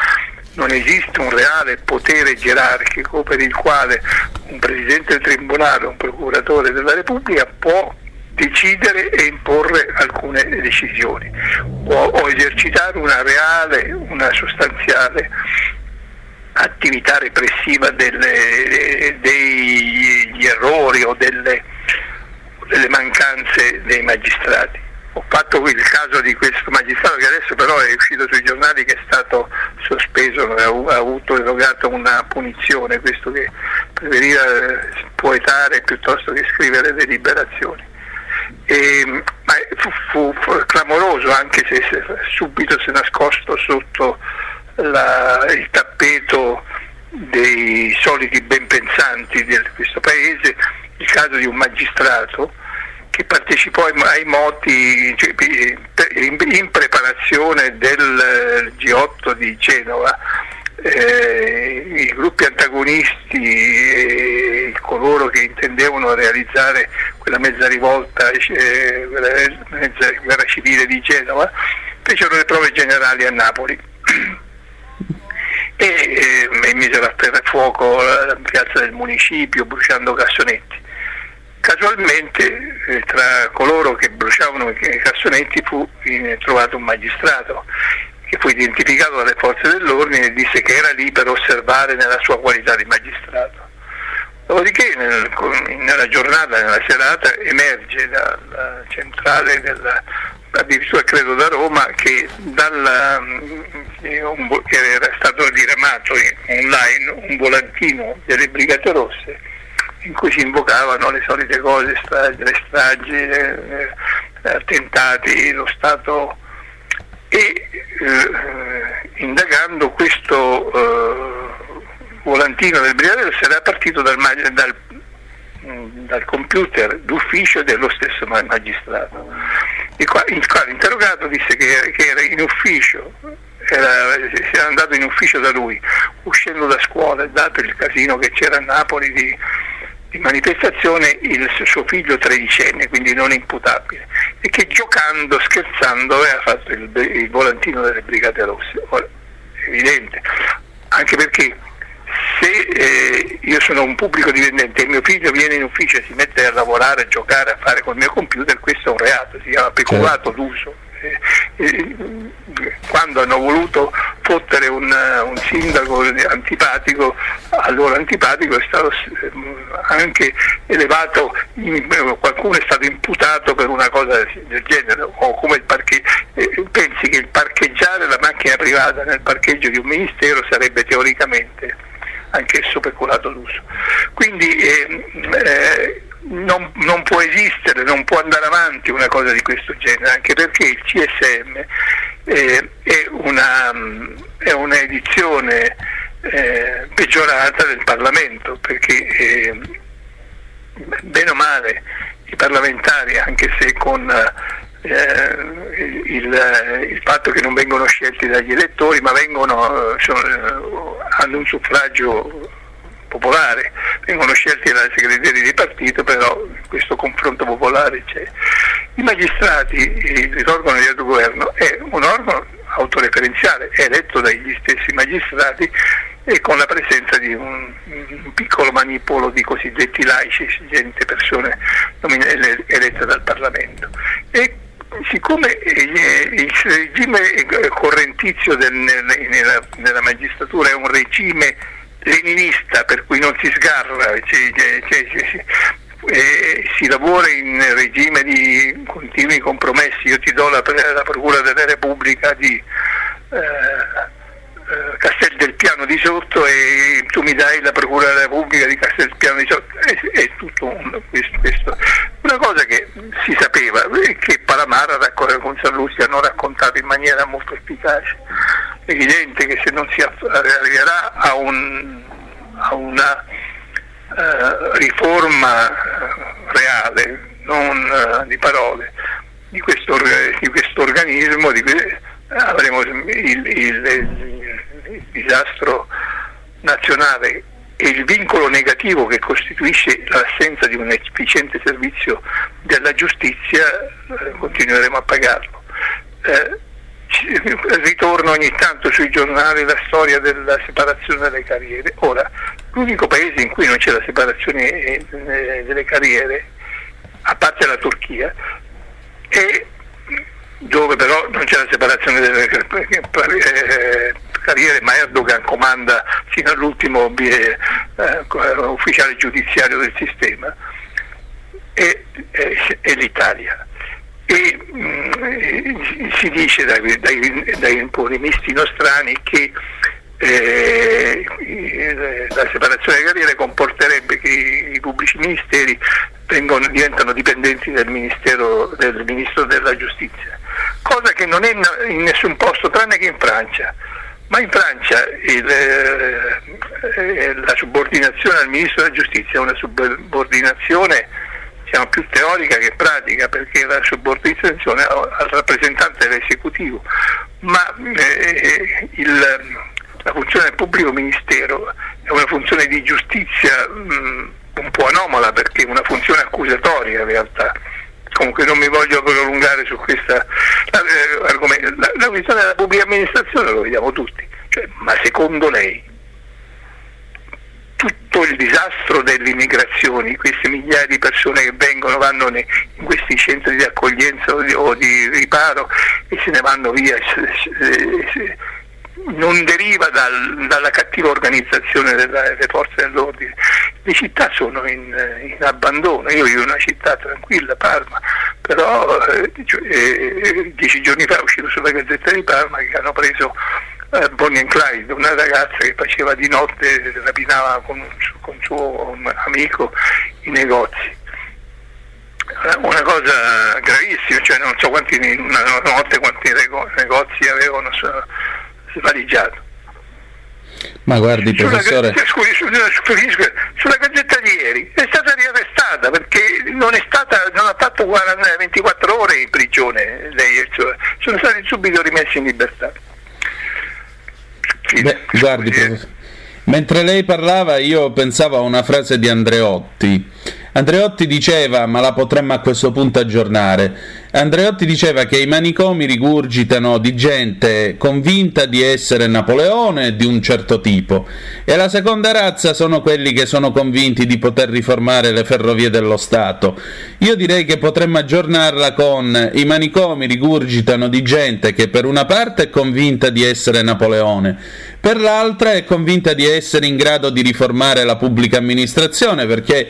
G: non esiste un reale potere gerarchico per il quale un presidente del tribunale un procuratore della Repubblica può decidere e imporre alcune decisioni o, o esercitare una reale, una sostanziale attività repressiva delle, degli errori o delle, delle mancanze dei magistrati ho fatto il caso di questo magistrato che adesso però è uscito sui giornali che è stato sospeso, ha avuto erogato una punizione, questo che preferiva poetare piuttosto che scrivere deliberazioni. E, ma fu, fu, fu clamoroso, anche se subito si è nascosto sotto la, il tappeto dei soliti ben pensanti di questo paese, il caso di un magistrato che partecipò ai, moti cioè, in, preparazione del G8 di Genova. Eh, I gruppi antagonisti e coloro che intendevano realizzare quella mezza rivolta, eh, quella mezza guerra civile di Genova, fecero le prove generali a Napoli. E eh, misero a fuoco la piazza del municipio bruciando cassonetti. Casualmente eh, tra coloro che bruciavano i cassonetti fu eh, trovato un magistrato che fu identificato dalle forze dell'ordine e disse che era lì per osservare nella sua qualità di magistrato. Dopodiché nel, nella giornata, nella serata, emerge dalla centrale della, addirittura credo da Roma che, dalla, eh, che era stato diramato online un volantino delle Brigate Rosse in cui si invocavano le solite cose, stragi, le stragi, eh, attentati, lo Stato e eh, indagando questo eh, volantino del brigadiero era partito dal, dal, dal, computer d'ufficio dello stesso magistrato, il quale, il quale interrogato disse che, che era in ufficio era, era andato in ufficio da lui, uscendo da scuola, dato il casino che c'era a Napoli di di manifestazione il suo figlio tredicenne, quindi non imputabile, e che giocando, scherzando, aveva fatto il, il volantino delle Brigate Rosse. Ora, evidente, anche perché se eh, io sono un pubblico dipendente e mio figlio viene in ufficio e si mette a lavorare, a giocare, a fare col mio computer, questo è un reato, si chiama peculato certo. d'uso quando hanno voluto fottere un, un, sindaco antipatico, allora antipatico è stato anche elevato, qualcuno è stato imputato per una cosa del genere, o come il parche, pensi che il parcheggiare la macchina privata nel parcheggio di un ministero sarebbe teoricamente anch'esso peculato d'uso. Quindi eh, eh, non, non, può esistere, non può andare avanti una cosa di questo genere, anche perché il CSM eh, è, una, è un'edizione eh, peggiorata del Parlamento, perché eh, bene o male i parlamentari, anche se con eh, il, il, fatto che non vengono scelti dagli elettori, ma vengono, sono, hanno un suffragio popolare, vengono scelti dai segretari di partito, però questo confronto popolare c'è. I magistrati, l'organo di autogoverno, è un organo autoreferenziale, è eletto dagli stessi magistrati e con la presenza di un, un piccolo manipolo di cosiddetti laici, gente, persone elette dal Parlamento. E siccome il regime correntizio del, nella, nella magistratura è un regime leninista per cui non si sgarra, cioè, cioè, cioè, eh, si lavora in regime di continui compromessi, io ti do la, la Procura della Repubblica di eh, eh, Castel del Piano di sotto e tu mi dai la Procura della Repubblica di Castel del Piano di sotto, è, è tutto un, questo, questo. Una cosa che si sapeva e che Palamara con Sallusti hanno raccontato in maniera molto efficace. Evidente che se non si arriverà a, un, a una uh, riforma reale, non uh, di parole, di questo, di questo organismo, di avremo il, il, il, il disastro nazionale e il vincolo negativo che costituisce l'assenza di un efficiente servizio della giustizia eh, continueremo a pagarlo. Eh, ritorna ogni tanto sui giornali la storia della separazione delle carriere. Ora, l'unico paese in cui non c'è la separazione eh, delle carriere, a parte la Turchia, è dove però non c'è la separazione delle eh, carriere, ma Erdogan comanda fino all'ultimo eh, ufficiale giudiziario del sistema, è, è, è l'Italia e mh, mm, si dice dai, dai, dai polemisti nostrani che eh, la separazione delle carriere comporterebbe che i pubblici ministeri vengono, diventano dipendenti del, del Ministro della Giustizia. cosa che non è in nessun posto tranne che in Francia. Ma in Francia il, eh, la subordinazione al ministro della giustizia è una subordinazione diciamo, più teorica che pratica perché la subordinazione al rappresentante dell'esecutivo, ma eh, il, la funzione del pubblico ministero è una funzione di giustizia mh, un po' anomala perché è una funzione accusatoria in realtà. Comunque non mi voglio prolungare su questa eh, argomento. La, la questione della pubblica amministrazione lo vediamo tutti, cioè, ma secondo lei tutto il disastro delle immigrazioni, queste migliaia di persone che vengono, vanno in questi centri di accoglienza o di, o di riparo e se ne vanno via, non deriva dal, dalla cattiva organizzazione delle forze dell'ordine. Le città sono in, in, abbandono, io vivo in una città tranquilla, Parma, però eh, cioè, eh, dieci giorni fa è uscito sulla Gazzetta di Parma che hanno preso eh, Bonnie and Clyde, una ragazza che faceva di notte, rapinava con, con suo amico i negozi. Una cosa gravissima, cioè non so quanti in una notte quanti negozi avevano svaligiato.
A: Ma guardi professore...
G: Sulla, scusi, scusi, sulla gazzetta di ieri è stata riarrestata perché non, è stata, non ha fatto 24 ore in prigione, lei, cioè, sono stati subito rimessi in libertà.
A: Beh, guardi, professore, mentre lei parlava io pensavo a una frase di Andreotti. Andreotti diceva, ma la potremmo a questo punto aggiornare, Andreotti diceva che i manicomi rigurgitano di gente convinta di essere Napoleone di un certo tipo e la seconda razza sono quelli che sono convinti di poter riformare le ferrovie dello Stato. Io direi che potremmo aggiornarla con i manicomi rigurgitano di gente che per una parte è convinta di essere Napoleone, per l'altra è convinta di essere in grado di riformare la pubblica amministrazione perché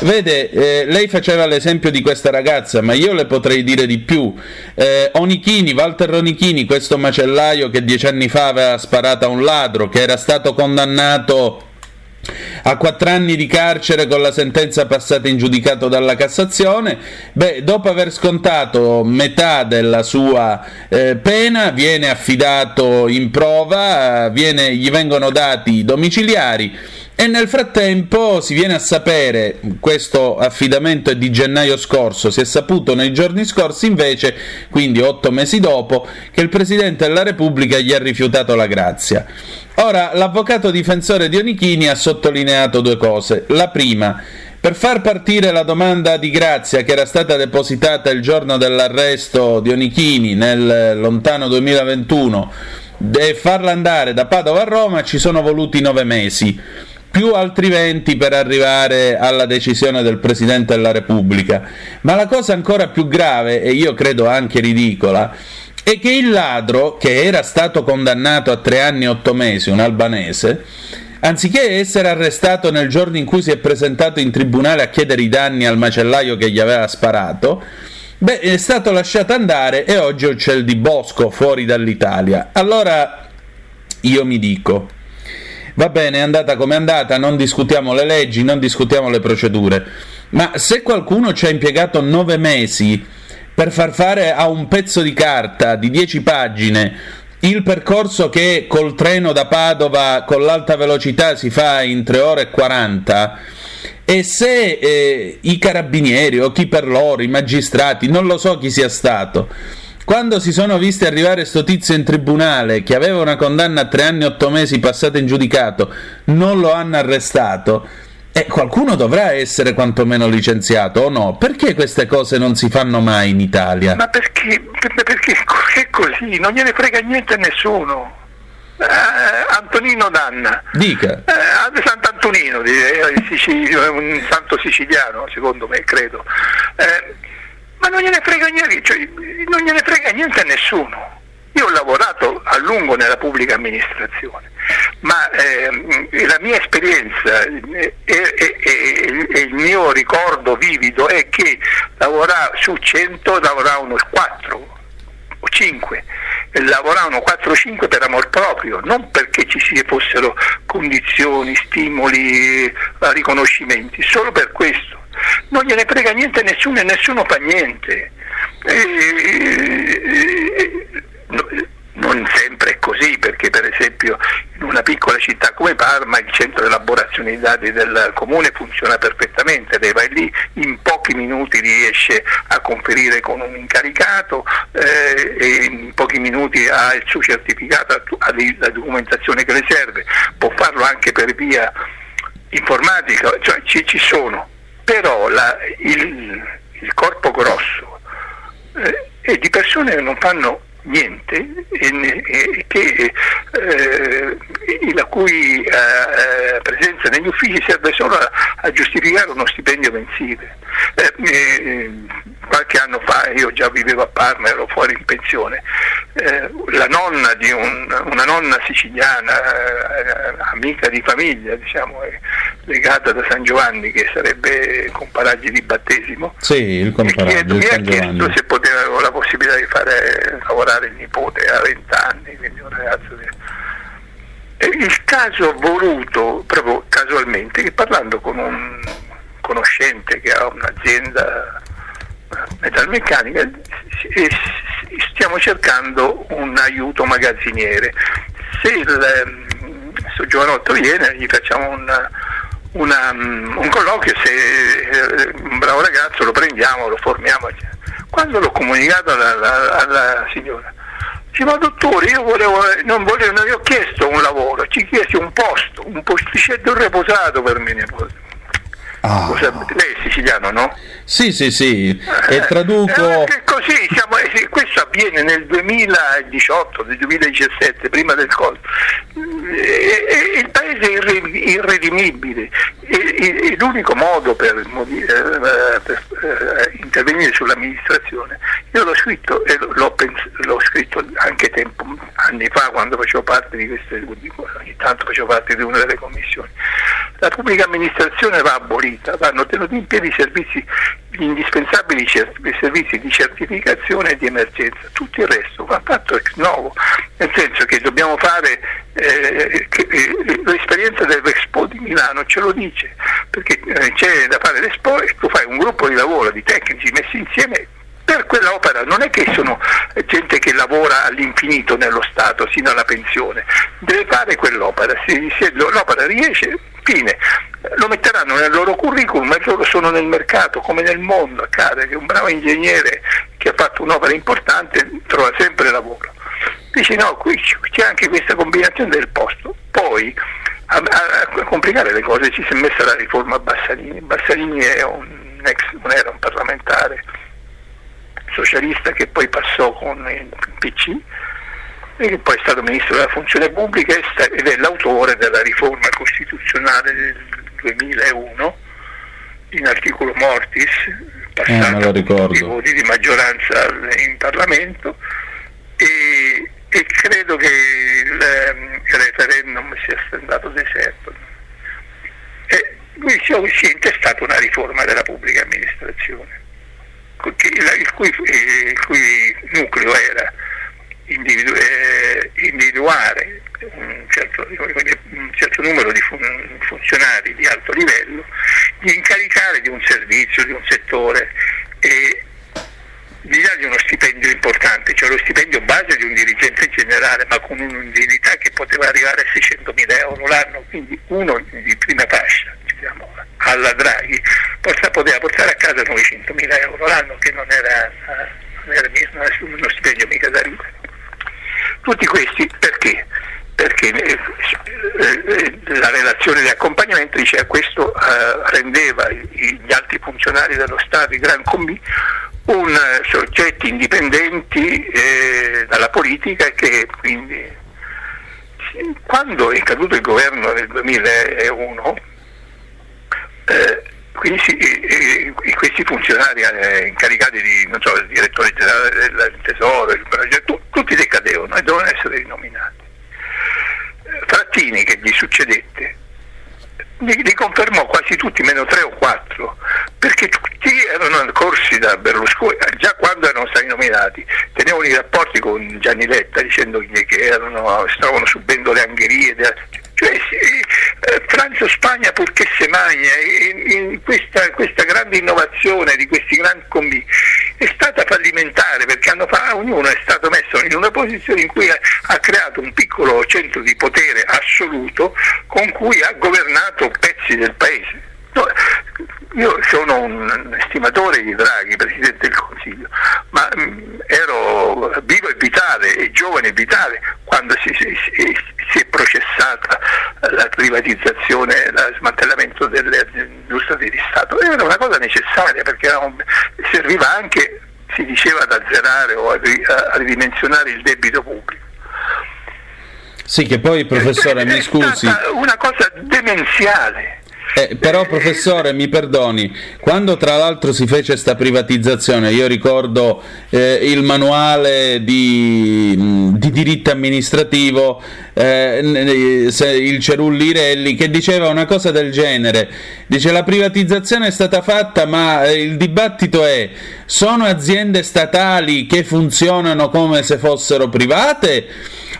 A: vede eh, lei faceva l'esempio di questa ragazza ma io le potrei dire di più. Eh, Onichini, Walter Onichini, questo macellaio che dieci anni fa aveva sparato a un ladro, che era stato condannato a quattro anni di carcere con la sentenza passata in giudicato dalla Cassazione, beh, dopo aver scontato metà della sua eh, pena viene affidato in prova, viene, gli vengono dati i domiciliari e nel frattempo si viene a sapere, questo affidamento è di gennaio scorso, si è saputo nei giorni scorsi invece, quindi otto mesi dopo, che il Presidente della Repubblica gli ha rifiutato la grazia. Ora, l'avvocato difensore di Onichini ha sottolineato due cose. La prima, per far partire la domanda di grazia che era stata depositata il giorno dell'arresto di Onichini nel lontano 2021 e farla andare da Padova a Roma ci sono voluti nove mesi più altri venti per arrivare alla decisione del Presidente della Repubblica. Ma la cosa ancora più grave, e io credo anche ridicola, è che il ladro, che era stato condannato a tre anni e otto mesi, un albanese, anziché essere arrestato nel giorno in cui si è presentato in tribunale a chiedere i danni al macellaio che gli aveva sparato, beh, è stato lasciato andare e oggi è il di bosco fuori dall'Italia. Allora io mi dico, Va bene, è andata come è andata, non discutiamo le leggi, non discutiamo le procedure. Ma se qualcuno ci ha impiegato nove mesi per far fare a un pezzo di carta di dieci pagine il percorso che col treno da Padova con l'alta velocità si fa in 3 ore e 40 e se eh, i carabinieri o chi per loro, i magistrati, non lo so chi sia stato, quando si sono visti arrivare sto tizio in tribunale che aveva una condanna a tre anni e otto mesi passata in giudicato, non lo hanno arrestato. E qualcuno dovrà essere quantomeno licenziato o no? Perché queste cose non si fanno mai in Italia?
G: Ma perché, perché è così, non gliene frega niente a nessuno. Eh, Antonino Danna.
A: Dica.
G: Eh, Sant'Antonino, un santo siciliano, secondo me, credo. Eh, ma non gliene frega niente, cioè, non gliene frega niente a nessuno. Io ho lavorato a lungo nella pubblica amministrazione, ma eh, la mia esperienza e, e, e, il mio ricordo vivido è che lavorare su 100 lavoravano 4 o 5, lavoravano 4 o 5 per amor proprio, non perché ci fossero condizioni, stimoli, riconoscimenti, solo per questo non gliene frega niente nessuno e nessuno fa niente. E, e, e, non sempre è così, perché per esempio in una piccola città come Parma il centro di elaborazione dei dati del comune funziona perfettamente, lei vai lì, in pochi minuti riesce a conferire con un incaricato, eh, in pochi minuti ha il suo certificato, ha la documentazione che le serve, può farlo anche per via informatica, cioè ci, ci sono però la, il, il, corpo grosso eh, è di persone che non fanno niente e, e, che, eh, la cui eh, presenza negli uffici serve solo a, a giustificare uno stipendio mensile. Eh, eh, qualche anno fa io già vivevo a Parma, ero fuori in pensione, eh, la nonna di un, una nonna siciliana, eh, amica di famiglia, diciamo, legata da San Giovanni, che sarebbe comparaggi di battesimo,
F: sì, comparaggio,
G: mi, ha chiesto se avevo la possibilità di fare lavorare il nipote a 20 anni, quindi un ragazzo di... Il caso voluto proprio casualmente, che parlando con un conoscente che ha un'azienda metalmeccanica stiamo cercando un aiuto magazziniere. Se il, questo giovanotto viene, gli facciamo una, una, un colloquio, se è un bravo ragazzo lo prendiamo, lo formiamo. Quando l'ho comunicato alla, alla, alla signora, dice ma dottore io volevo, non volevo, non gli ho chiesto un lavoro, ci chiesi un posto, un posticetto reposato per mio nipote
F: Ah.
G: Lei è siciliano, no?
F: Sì, sì, sì, e eh, traduco...
G: Eh, così, siamo, eh, questo avviene nel 2018, nel 2017, prima del Covid. Eh, il paese è irredimibile e, l'unico modo per, per intervenire sull'amministrazione, io l'ho scritto e l'ho, pens- l'ho scritto anche tempo, anni fa quando facevo parte di queste, ogni tanto facevo parte di una delle commissioni, la pubblica amministrazione va abolita, vanno tenuti in piedi servizi indispensabili servizi di certificazione e di emergenza, tutto il resto va fatto ex novo, nel senso che dobbiamo fare eh, che, eh, l'esperienza dell'Expo di Milano ce lo dice, perché eh, c'è da fare l'Expo e tu fai un gruppo di lavoro di tecnici messi insieme per quell'opera non è che sono gente che lavora all'infinito nello Stato sino alla pensione, deve fare quell'opera, se, se l'opera riesce, fine, lo metteranno nel loro curriculum e loro sono nel mercato come nel mondo, accade che un bravo ingegnere che ha fatto un'opera importante trova sempre lavoro. Dice no, qui c'è anche questa combinazione del posto, poi a, a, a complicare le cose ci si è messa la riforma Bassanini, Bassanini un ex, non era un parlamentare socialista che poi passò con il PC che poi è stato ministro della funzione pubblica ed è l'autore della riforma costituzionale del 2001 in articolo mortis passato
F: eh,
G: i voti di maggioranza in Parlamento e, e credo che il, ehm, il, referendum sia stato deserto. E lui si è intestato una riforma della pubblica amministrazione il cui, il cui nucleo era individu- eh, individuare un certo, un certo, numero di fun- funzionari di alto livello, di incaricare di un servizio, di un settore e di dargli uno stipendio importante, cioè lo stipendio base di un dirigente generale, ma con un'indennità che poteva arrivare a 600.000 euro l'anno, quindi uno di prima fascia, diciamo, alla Draghi, poteva portare a casa 900.000 euro l'anno, che non era, non era uno stipendio mica da ridere. Tutti questi perché? Perché eh, eh, la relazione di accompagnamento dice che questo eh, rendeva gli altri funzionari dello Stato, i gran combi, un soggetti indipendenti eh, dalla politica che quindi quando è caduto il governo nel 2001 eh, quindi sì, e, questi funzionari eh, incaricati di, so, il direttore generale del tesoro, il, tu, tutti decadevano e dovevano essere rinominati. Frattini che gli succedette li, li, confermò quasi tutti, meno tre o quattro, perché tutti erano corsi da Berlusconi, già quando erano stati nominati, tenevano i rapporti con Gianni Letta dicendo che erano, stavano subendo le angherie, cioè eh, Francia-Spagna purché se magna, in, in questa, questa, grande innovazione di questi grandi combi, è stata fallimentare perché hanno ognuno è stato messo in una posizione in cui ha, ha creato un piccolo centro di potere assoluto con cui ha governato pezzi del paese. Io sono un estimatore di Draghi, Presidente del Consiglio, ma mh, ero vivo e vitale e giovane e vitale quando si, si, si, si è processata la privatizzazione, lo smantellamento delle industrie di Stato. Era una cosa necessaria perché un, serviva anche, si diceva, ad azzerare o a, a ridimensionare il debito pubblico.
F: Sì, che poi professore,
G: è,
F: mi scusi.
G: È una cosa demenziale.
F: Eh, però professore mi perdoni, quando tra l'altro si fece questa privatizzazione, io ricordo eh, il manuale di, di diritto amministrativo, eh, il Cerulli Relli, che diceva una cosa del genere, dice la privatizzazione è stata fatta ma eh, il dibattito è sono aziende statali che funzionano come se fossero private?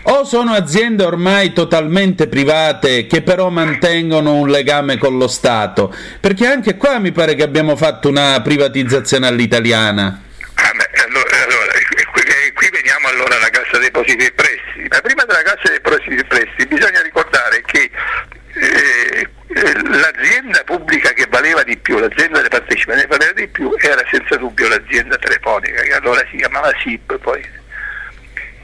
F: o sono aziende ormai totalmente private che però mantengono un legame con lo Stato? Perché anche qua mi pare che abbiamo fatto una privatizzazione all'italiana.
G: Ah, allora, qui, qui, veniamo allora alla Cassa depositi e prestiti. Ma prima della Cassa depositi e prestiti bisogna l'azienda pubblica che valeva di più, l'azienda delle partecipazioni che valeva di più era senza dubbio l'azienda telefonica, che allora si chiamava SIP poi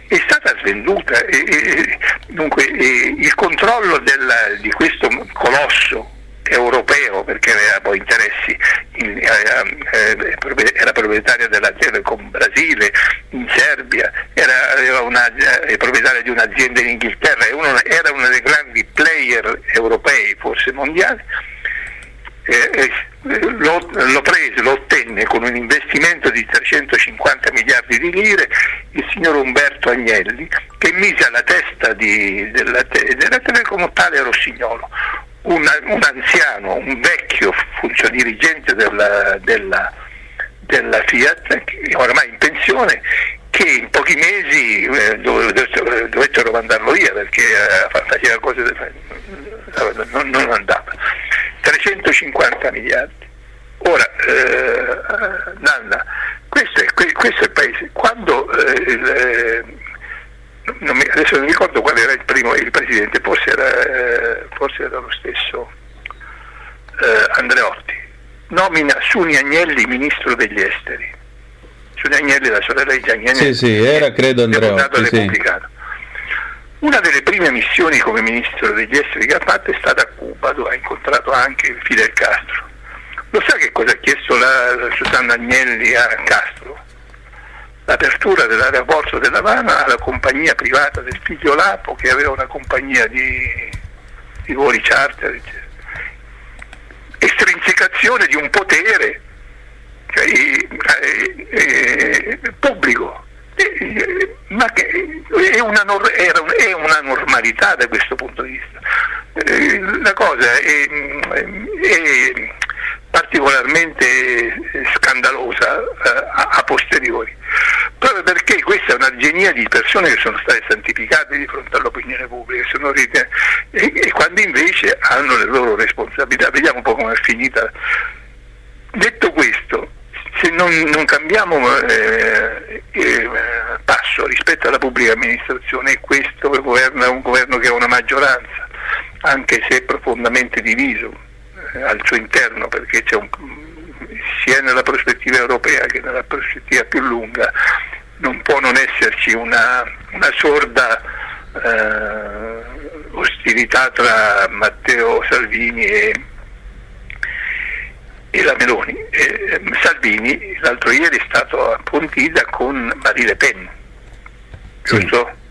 G: è stata svenduta. E, e, dunque e, il controllo della, di questo colosso europeo perché aveva poi interessi in, eh, eh, era proprietaria dell'azienda con Brasile, in Serbia, era, una, eh, proprietaria di un'azienda in Inghilterra, era uno dei grandi player europei, forse mondiali, eh, eh, lo, lo, prese, lo ottenne con un investimento di 350 miliardi di lire il signor Umberto Agnelli che mise alla testa di, della, della Telecom tale Rossignolo, un, un, anziano, un vecchio funzio dirigente della, della, della Fiat, ormai in pensione, che in pochi mesi eh, dovettero, dovettero mandarlo via perché eh, faceva cose, non, non andava. 350 miliardi. Ora, eh, Nanna, questo è, questo è, il paese. Quando eh, il, eh, non mi, adesso non ricordo qual era il primo, il presidente, forse era, eh, forse era lo stesso eh, Andreotti, nomina Suni Agnelli ministro degli esteri. Suni Agnelli, la sorella di Gianni
F: Sì, sì, era credo Andreotti. Sì.
G: Una delle prime missioni come ministro degli esteri che ha fatto è stata a Cuba, dove ha incontrato anche Fidel Castro. Lo sa che cosa ha chiesto la, la Susanna Agnelli a Castro? L'apertura dell'aeroporto della Havana alla compagnia privata del figlio Lapo, che aveva una compagnia di, di voli charter, eccetera. Estrinsecazione di un potere cioè, eh, eh, pubblico ma che è una, è una, normalità da questo punto di vista. Eh, la cosa è, è particolarmente scandalosa eh, a posteriori, proprio perché questa è una genia di persone che sono state santificate di fronte all'opinione pubblica e, e quando invece hanno le loro responsabilità. Vediamo un po' come è finita. Detto questo, se non, non cambiamo eh, eh, passo rispetto alla pubblica amministrazione questo governo è un governo che ha una maggioranza, anche se profondamente diviso eh, al suo interno, perché un, sia nella prospettiva europea che nella prospettiva più lunga non può non esserci una, una sorda eh, ostilità tra Matteo Salvini e e la Meloni. Eh, Salvini l'altro ieri è stato a Pontida con Marie Le Pen, giusto?
F: Sì.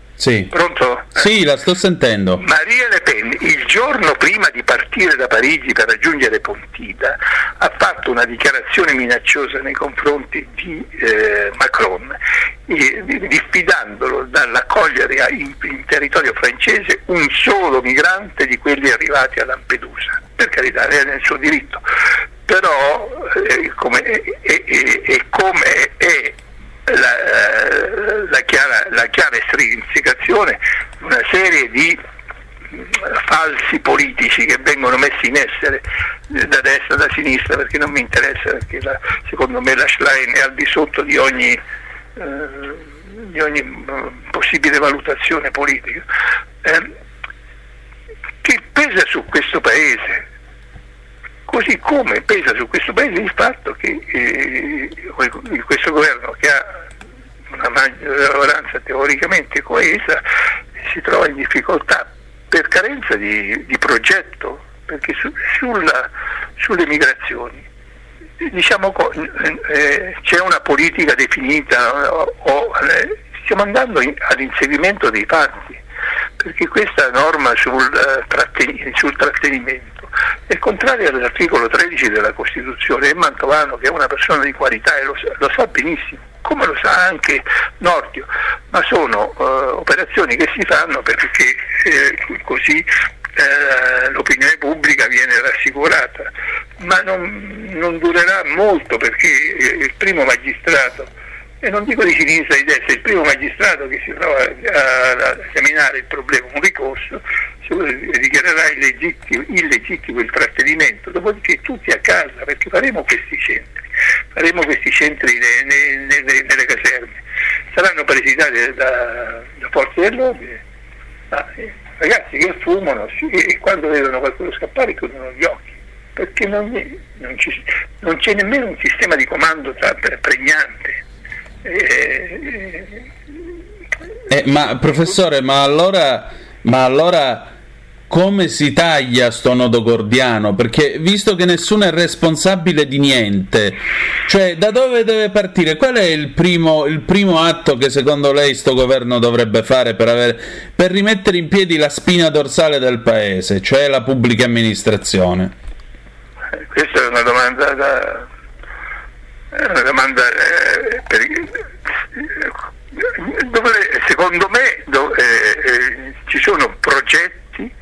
G: Pronto?
F: Sì, la sto sentendo.
G: Maria Le Pen, il giorno prima di partire da Parigi per raggiungere Pontida, ha fatto una dichiarazione minacciosa nei confronti di eh, Macron, eh, diffidandolo dall'accogliere in, in, territorio francese un solo migrante di quelli arrivati a Lampedusa. Per carità, è nel suo diritto però eh, come, è, è, come è la, la, chiara, la chiara estrinsecazione di una serie di falsi politici che vengono messi in essere da destra, da sinistra, perché non mi interessa, perché la, secondo me la Schlein è al di sotto di ogni, eh, di ogni eh, possibile valutazione politica, eh, che pesa su questo Paese. Così come pesa su questo Paese il fatto che eh, questo governo che ha una maggioranza teoricamente coesa si trova in difficoltà per carenza di, di progetto, perché su, sulla, sulle migrazioni diciamo, eh, c'è una politica definita o, o eh, stiamo andando in, all'inseguimento dei fatti, perché questa norma sul, uh, tratten- sul trattenimento è contraria all'articolo 13 della Costituzione e Mantovano, che è una persona di qualità e lo, lo sa benissimo, come lo sa anche Nordio, ma sono uh, operazioni che si fanno perché eh, così eh, l'opinione pubblica viene rassicurata, ma non, non durerà molto perché il primo magistrato e non dico di sinistra o di destra, il primo magistrato che si trova a, esaminare il problema, un ricorso, dichiarerà illegittimo, illegittimo, il trattenimento, dopodiché tutti a casa, perché faremo questi centri, faremo questi centri ne, ne, ne, nelle caserme, saranno presidati da, da forze dell'ordine, ah, eh, ragazzi che fumano sì, e quando vedono qualcuno scappare chiudono gli occhi, perché non, non, ci, non c'è nemmeno un sistema di comando pregnante
F: eh, ma professore, ma allora, ma allora come si taglia sto nodo gordiano? Perché visto che nessuno è responsabile di niente, cioè da dove deve partire? Qual è il primo, il primo atto che secondo lei sto governo dovrebbe fare per, avere, per rimettere in piedi la spina dorsale del paese, cioè la pubblica amministrazione?
G: Questa è una domanda da, una domanda eh, per, dove, secondo me dove, eh, ci sono progetti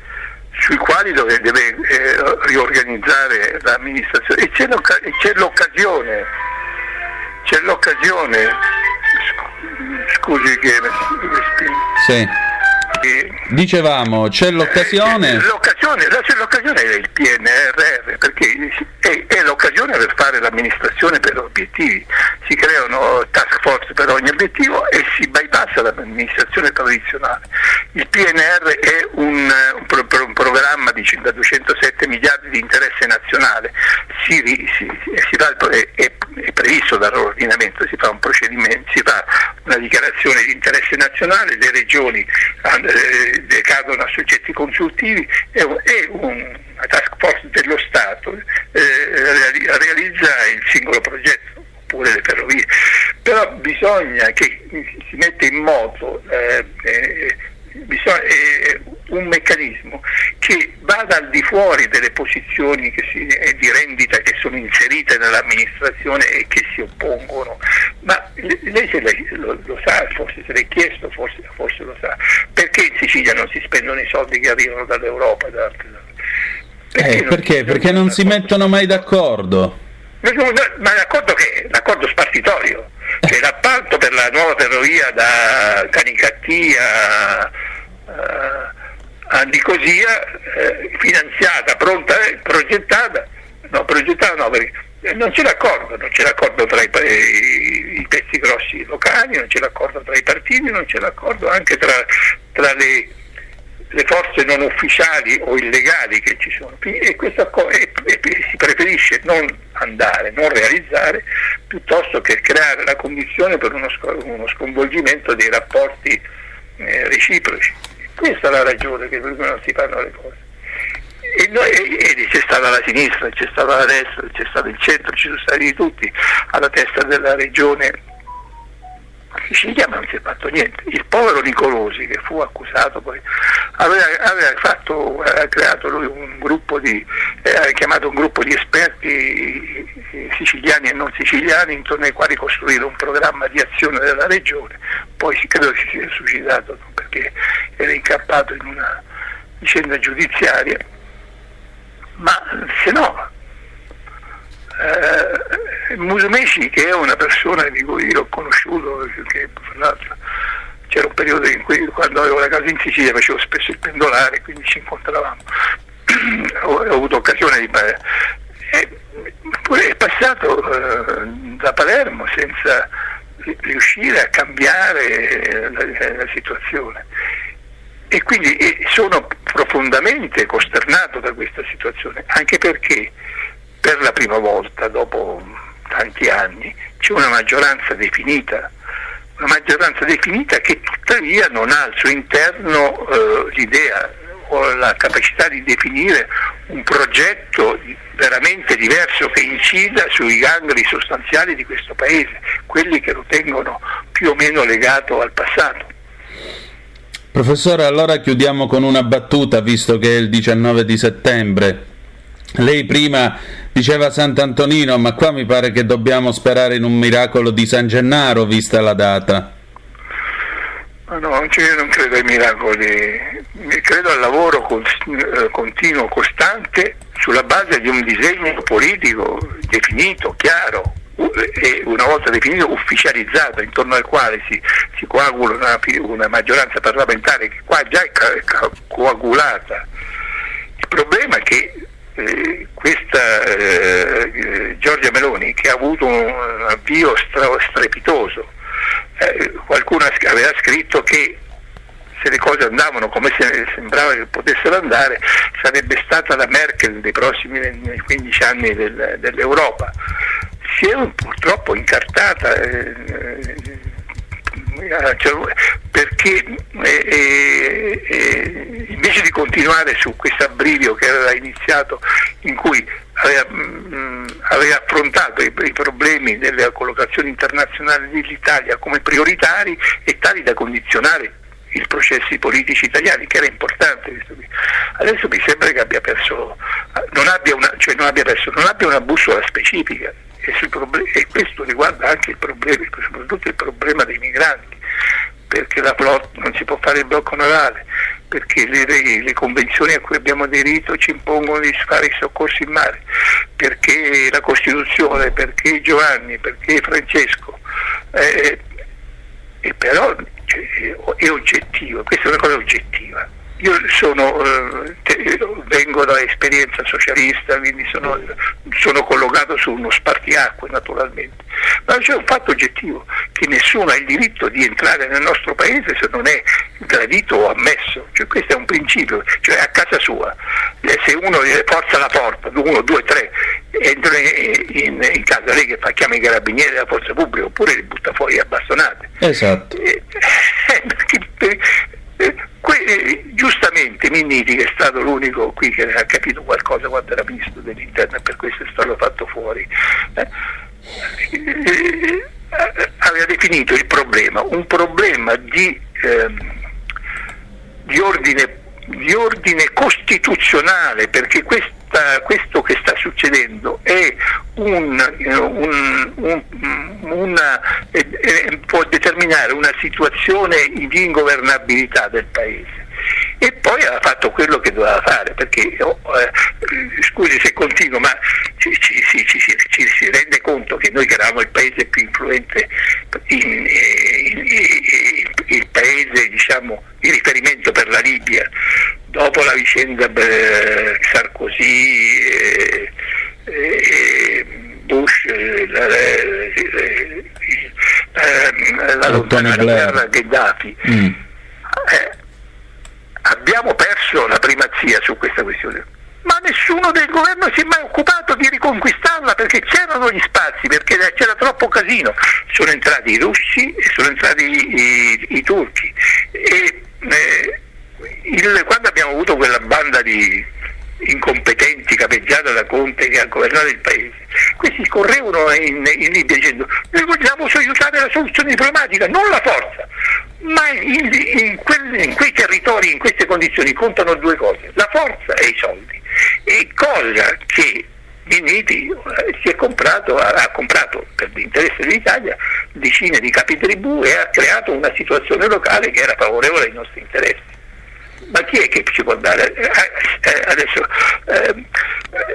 G: sui quali dove deve eh, riorganizzare l'amministrazione. E c'è, c'è l'occasione, c'è l'occasione, scusi che...
F: Sì. Dicevamo, c'è l'occasione.
G: Eh, l'occasione, l'occasione è il PNRR, perché è, è, l'occasione per fare l'amministrazione per obiettivi. Si creano task force per ogni obiettivo e si bypassa l'amministrazione tradizionale. Il PNR è un, un, pro, un programma di, da 207 miliardi di interesse nazionale, si, si, si fa, è, è, è, previsto dall'ordinamento, si fa un procedimento, si fa una dichiarazione di interesse nazionale, le regioni eh, decadono a soggetti consultivi e una task force dello Stato eh, realizza il singolo progetto oppure le ferrovie. Però bisogna che si metta in moto eh, eh, bisogna, eh, un meccanismo che vada al di fuori delle posizioni si, eh, di rendita che sono inserite nell'amministrazione e che si oppongono. Ma lei se lei lo, lo, sa, forse se l'è chiesto, forse, forse, lo sa, perché in Sicilia non si spendono i soldi che arrivano dall'Europa? Da
F: perché? Eh, perché? Perché non si mettono mai d'accordo.
G: Ma d'accordo che l'accordo spartitorio, cioè l'appalto per la nuova ferrovia da Canicattia a Nicosia, eh, finanziata, pronta, eh, progettata, no, progettata no, perché non c'è l'accordo, non c'è l'accordo tra i, i, i, pezzi grossi locali, non c'è l'accordo tra i partiti, non c'è l'accordo anche tra, tra le, le, forze non ufficiali o illegali che ci sono. E, questo, e, e si preferisce non andare, non realizzare, piuttosto che creare la condizione per uno, uno sconvolgimento dei rapporti eh, reciproci. Questa è la ragione per cui non si fanno le cose. E, noi, e, c'è stata la sinistra, c'è stata la destra, c'è stato il centro, ci sono stati tutti alla testa della regione Sicilia ma non si è fatto niente. Il povero Nicolosi che fu accusato poi aveva, aveva, fatto, aveva creato lui un gruppo di, aveva chiamato un gruppo di esperti siciliani e non siciliani intorno ai quali costruire un programma di azione della regione, poi credo si sia suicidato perché era incappato in una vicenda giudiziaria, ma se no eh, Musumeci che è una persona di cui io ho conosciuto, che c'era un periodo in cui quando avevo la casa in Sicilia facevo spesso il pendolare, quindi ci incontravamo. ho, ho avuto occasione di parlare. È passato eh, da Palermo senza riuscire a cambiare la, la situazione. E quindi sono profondamente costernato da questa situazione, anche perché per la prima volta dopo tanti anni c'è una maggioranza definita, una maggioranza definita che tuttavia non ha al suo interno eh, l'idea o la capacità di definire un progetto veramente diverso che incida sui gangli sostanziali di questo Paese, quelli che lo tengono più o meno legato al passato.
F: Professore, allora chiudiamo con una battuta, visto che è il 19 di settembre. Lei prima diceva Sant'Antonino, ma qua mi pare che dobbiamo sperare in un miracolo di San Gennaro, vista la data.
G: Ma no, io non credo ai miracoli, credo al lavoro eh, continuo, costante, sulla base di un disegno politico definito, chiaro, e una volta definito ufficializzato, intorno al quale si, si coagula una, una, maggioranza parlamentare che qua già è coagulata. Il problema è che eh, questa eh, Giorgia Meloni, che ha avuto un avvio strepitoso, eh, qualcuno aveva scritto che se le cose andavano come sembrava che potessero andare, sarebbe stata la Merkel dei prossimi 15 anni del, dell'Europa. Si è purtroppo incartata eh, eh, perché eh, eh, invece di continuare su questo abbrivio che aveva iniziato in cui aveva, mh, mm, aveva affrontato i, i, problemi delle collocazioni internazionali dell'Italia come prioritari e tali da condizionare i processi politici italiani, che era importante. Adesso mi sembra che abbia perso, non abbia una, cioè non abbia perso, non abbia una bussola specifica e, problem- e questo riguarda anche il problema, soprattutto il problema dei migranti, perché la flot non si può fare il blocco navale, perché le, le, le, convenzioni a cui abbiamo aderito ci impongono di fare i soccorsi in mare, perché la Costituzione, perché Giovanni, perché Francesco. Eh, e però cioè, è oggettivo, questa è una cosa oggettiva. Io sono, eh, vengo da esperienza socialista, quindi sono, sono, collocato su uno spartiacque naturalmente, ma c'è un fatto oggettivo, che nessuno ha il diritto di entrare nel nostro paese se non è gradito o ammesso, cioè, questo è un principio, cioè a casa sua, eh, se uno forza la porta, uno, due, tre, entra in, in, in casa, lei che fa, chiama i carabinieri della forza pubblica oppure li butta fuori a bastonate.
F: Esatto.
G: Eh, eh perché, eh, Que- giustamente Minniti, che è stato l'unico qui che ha capito qualcosa quando era ministro dell'interno e per questo è stato fatto fuori, eh, eh, aveva definito il problema un problema di, ehm, di, ordine, di ordine costituzionale, perché questo questa, questo che sta succedendo è un, un, un, una, eh, eh, può determinare una situazione di ingovernabilità del Paese e poi ha fatto quello che doveva fare, perché oh, eh, scusi se continuo, ma ci, ci, ci, ci, si rende conto che noi che eravamo il paese più influente, in, in, in, il paese diciamo, di riferimento per la Libia, dopo la vicenda beh, Sarkozy, eh, eh, Bush, eh, la, la, la, lontana guerra Gheddafi, mm. Eh, abbiamo perso la primazia su questa questione. Ma nessuno del governo si è mai occupato di riconquistarla perché c'erano gli spazi, perché c'era troppo casino. Sono entrati i russi e sono entrati i, i, i turchi. E, eh, il, quando abbiamo avuto quella banda di incompetenti capeggiata da Conte che ha governato il paese, questi correvano in, in Libia dicendo noi vogliamo aiutare la soluzione diplomatica, non la forza, ma in, in, quel, in, quei territori, in queste condizioni contano due cose, la forza e i soldi. E cosa che Minniti eh, si è comprato, ha, comprato per l'interesse dell'Italia decine di capi tribù e ha creato una situazione locale che era favorevole ai nostri interessi ma chi è che ci può dare? Eh, eh, adesso, eh,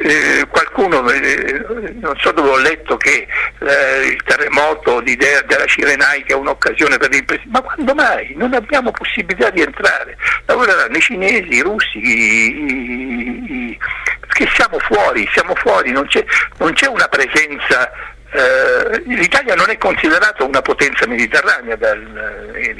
G: eh, qualcuno, eh, non so dove ho letto che eh, il terremoto di De- della Cirenaica è un'occasione per l'impresa, ma quando mai? Non abbiamo possibilità di entrare, lavoreranno i cinesi, i russi, i, i, i, perché siamo fuori, siamo fuori, non c'è, non c'è una presenza eh, l'Italia non è considerata una potenza mediterranea, dal, eh,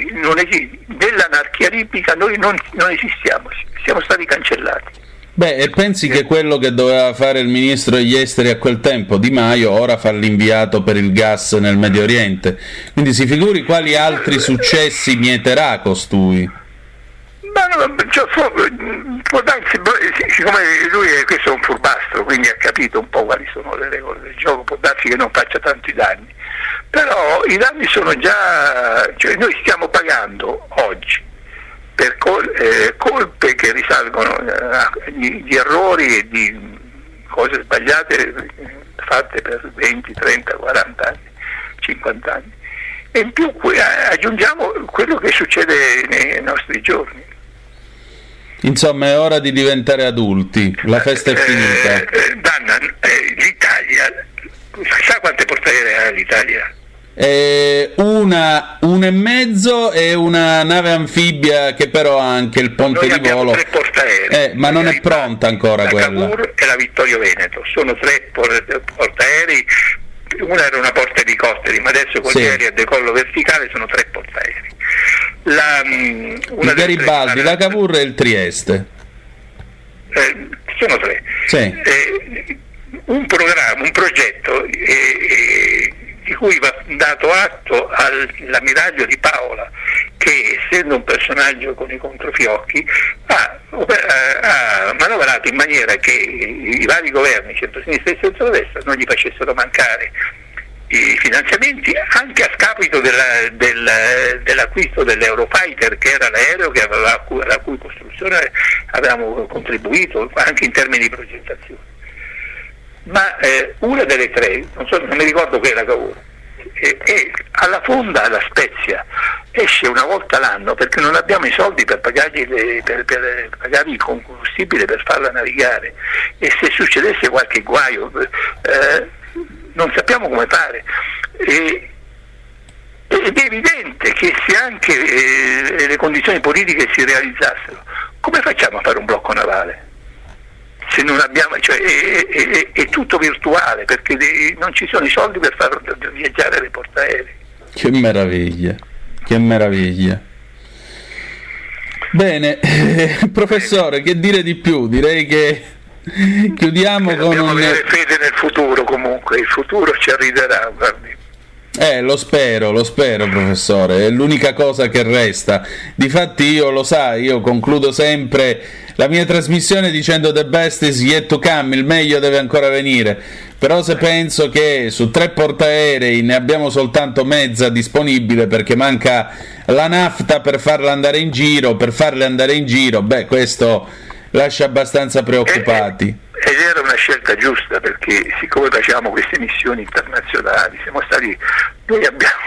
G: esiste, nell'anarchia libica noi non, non, esistiamo, siamo stati cancellati.
A: Beh, e pensi che quello che doveva fare il ministro degli esteri a quel tempo, Di Maio, ora fa l'inviato per il gas nel Medio Oriente? Quindi si figuri quali altri successi mieterà costui.
G: Ma no, cioè, può darsi, siccome lui è, questo è un furbastro, quindi ha capito un po' quali sono le regole del gioco, può darsi che non faccia tanti danni. Però i danni sono già, cioè noi stiamo pagando oggi per col, eh, colpe che risalgono eh, errori e di cose sbagliate fatte per 20, 30, 40 anni, 50 anni. E in più eh, aggiungiamo quello che succede nei nostri giorni.
A: Insomma, è ora di diventare adulti, la festa è finita.
G: Eh, eh, Danna, eh, l'Italia, sa quante portaerei ha l'Italia?
A: Eh, una, una e mezzo e una nave anfibia che però ha anche il ponte
G: Noi
A: di volo.
G: Tre portaerei.
A: Eh, ma non è pronta ancora
G: la
A: quella.
G: Cavour e la Vittorio Veneto, sono tre portaerei, una era una porta elicotteri, ma adesso con sì. gli aerei a decollo verticale sono tre portaerei
A: la, mm, il Garibaldi, la Cavour e il Trieste.
G: Eh, sono tre.
A: Sì.
G: Eh, un programma, un progetto eh, eh di cui va dato atto all'ammiraglio di Paola, che essendo un personaggio con i controfiocchi ha, ha manovrato in maniera che i vari governi, centro-sinistra e centro-destra, non gli facessero mancare i finanziamenti anche a scapito della, del, dell'acquisto dell'Eurofighter che era l'aereo aveva, alla cui costruzione avevamo contribuito anche in termini di progettazione. Ma eh, una delle tre, non, so, non mi ricordo che era Cavour, e, e alla fonda la Spezia esce una volta l'anno perché non abbiamo i soldi per pagargli, le, per, per pagargli il combustibile per farla navigare e se succedesse qualche guaio eh, non sappiamo come fare. E, ed è evidente che se anche eh, le condizioni politiche si realizzassero, come facciamo a fare un blocco navale? Se non abbiamo, cioè, è, è, è, tutto virtuale perché non ci sono i soldi per far viaggiare le portaerei.
A: Che meraviglia, che meraviglia. Bene, professore, che dire di più? Direi che Chiudiamo con
G: un... avere fede nel futuro comunque, il futuro ci arriverà, guardi.
A: Eh, lo spero, lo spero, professore, è l'unica cosa che resta. Difatti io lo sai, io concludo sempre la mia trasmissione dicendo the best is yet to come, il meglio deve ancora venire. Però se penso che su tre portaerei ne abbiamo soltanto mezza disponibile perché manca la nafta per farla andare in giro, per farle andare in giro, beh, questo lascia abbastanza preoccupati.
G: Ed era una scelta giusta perché siccome facciamo queste missioni internazionali, siamo stati, noi abbiamo,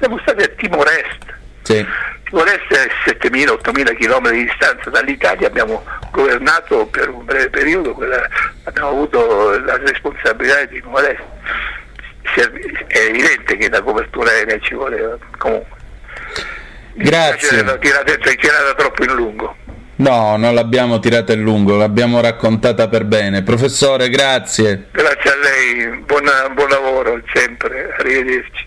G: siamo stati a Timor-Est.
A: Sì.
G: Timor-Est è 7.000-8.000 km di distanza dall'Italia, abbiamo governato per un breve periodo, quella, abbiamo avuto la responsabilità di Timor-Est. È evidente che la copertura aerea ci voleva comunque.
A: Grazie.
G: Tirata, tirata troppo in lungo.
A: No, non l'abbiamo tirata in lungo, l'abbiamo raccontata per bene. Professore, grazie.
G: Grazie a lei, buona, buon lavoro sempre, arrivederci.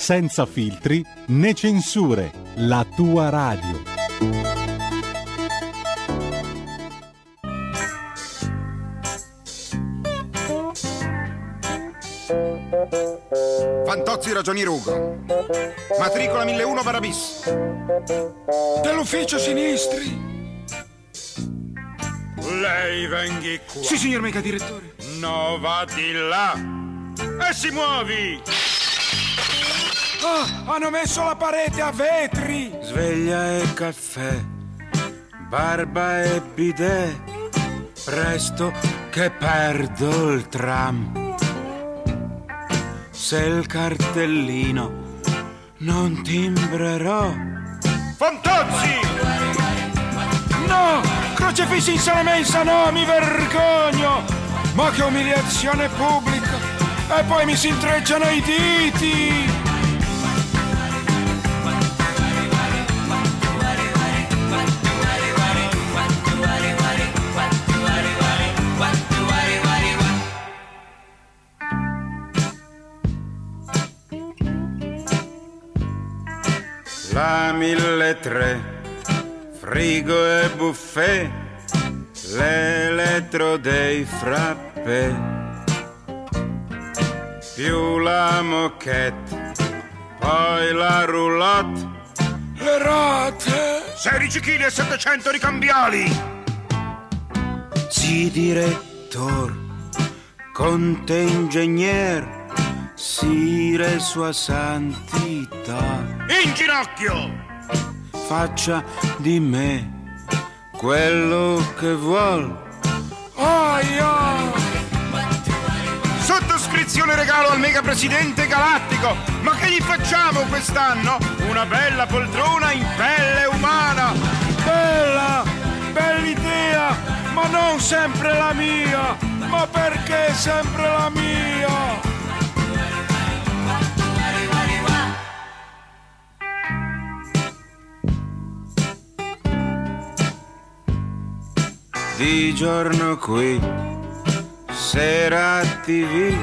E: senza filtri né censure, la tua radio.
H: Fantozzi ragioni Rugo. Matricola 1001 Barabis. Dell'ufficio sinistri. Lei venghi qua.
I: Sì, signor mega direttore.
H: No, va di là. E si muovi.
I: Ah, hanno messo la parete a vetri.
H: Sveglia e caffè. Barba e bidet. Presto che perdo il tram. Se il cartellino non timbrerò. Fantozzi!
I: No! Crocefissi in sala mensa, no, mi vergogno! Ma che umiliazione pubblica! E poi mi si intrecciano i diti!
H: La mille tre, frigo e buffet, l'elettro dei frappè, più la moquette, poi la roulotte,
I: le rate,
H: 16 kg e 700 ricambiali. Sì, direttor, conte ingegner, sire sua santità. In ginocchio! Faccia di me quello che vuol.
I: Aia!
H: Sottoscrizione regalo al mega presidente galattico. Ma che gli facciamo quest'anno? Una bella poltrona in pelle umana.
I: Bella! Bella idea! Ma non sempre la mia! Ma perché sempre la mia?
H: Di giorno qui, sera TV,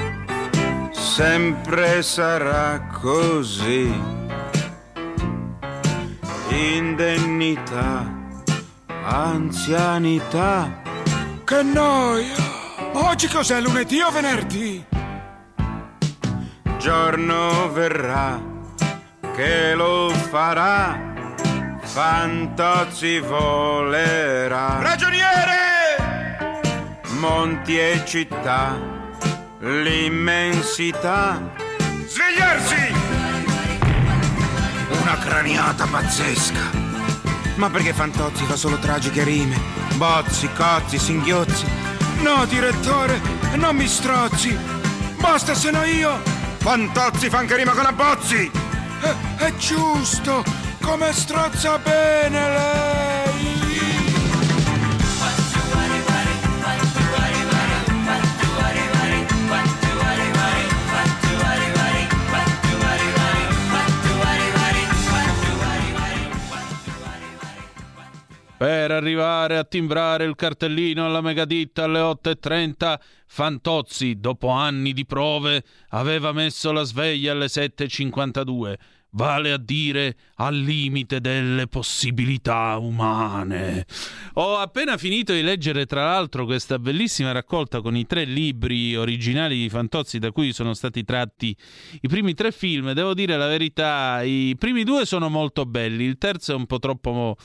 H: sempre sarà così. Indennità, anzianità.
I: Che noia! Oggi cos'è lunedì o venerdì?
H: Giorno verrà che lo farà. Fantozzi volerà. Ragioniere! Monti e città, l'immensità. Svegliarsi! Una craniata pazzesca. Ma perché Fantozzi fa solo tragiche rime? Bozzi, cozzi, singhiozzi.
I: No, direttore, non mi strozzi. Basta se no io.
H: Fantozzi fa anche rima con abbozzi.
I: È, è giusto, come strozza bene lei.
A: Per arrivare a timbrare il cartellino alla megaditta alle 8.30, Fantozzi, dopo anni di prove, aveva messo la sveglia alle 7.52 vale a dire al limite delle possibilità umane. Ho appena finito di leggere tra l'altro questa bellissima raccolta con i tre libri originali di Fantozzi da cui sono stati tratti i primi tre film. Devo dire la verità, i primi due sono molto belli, il terzo è un po' troppo,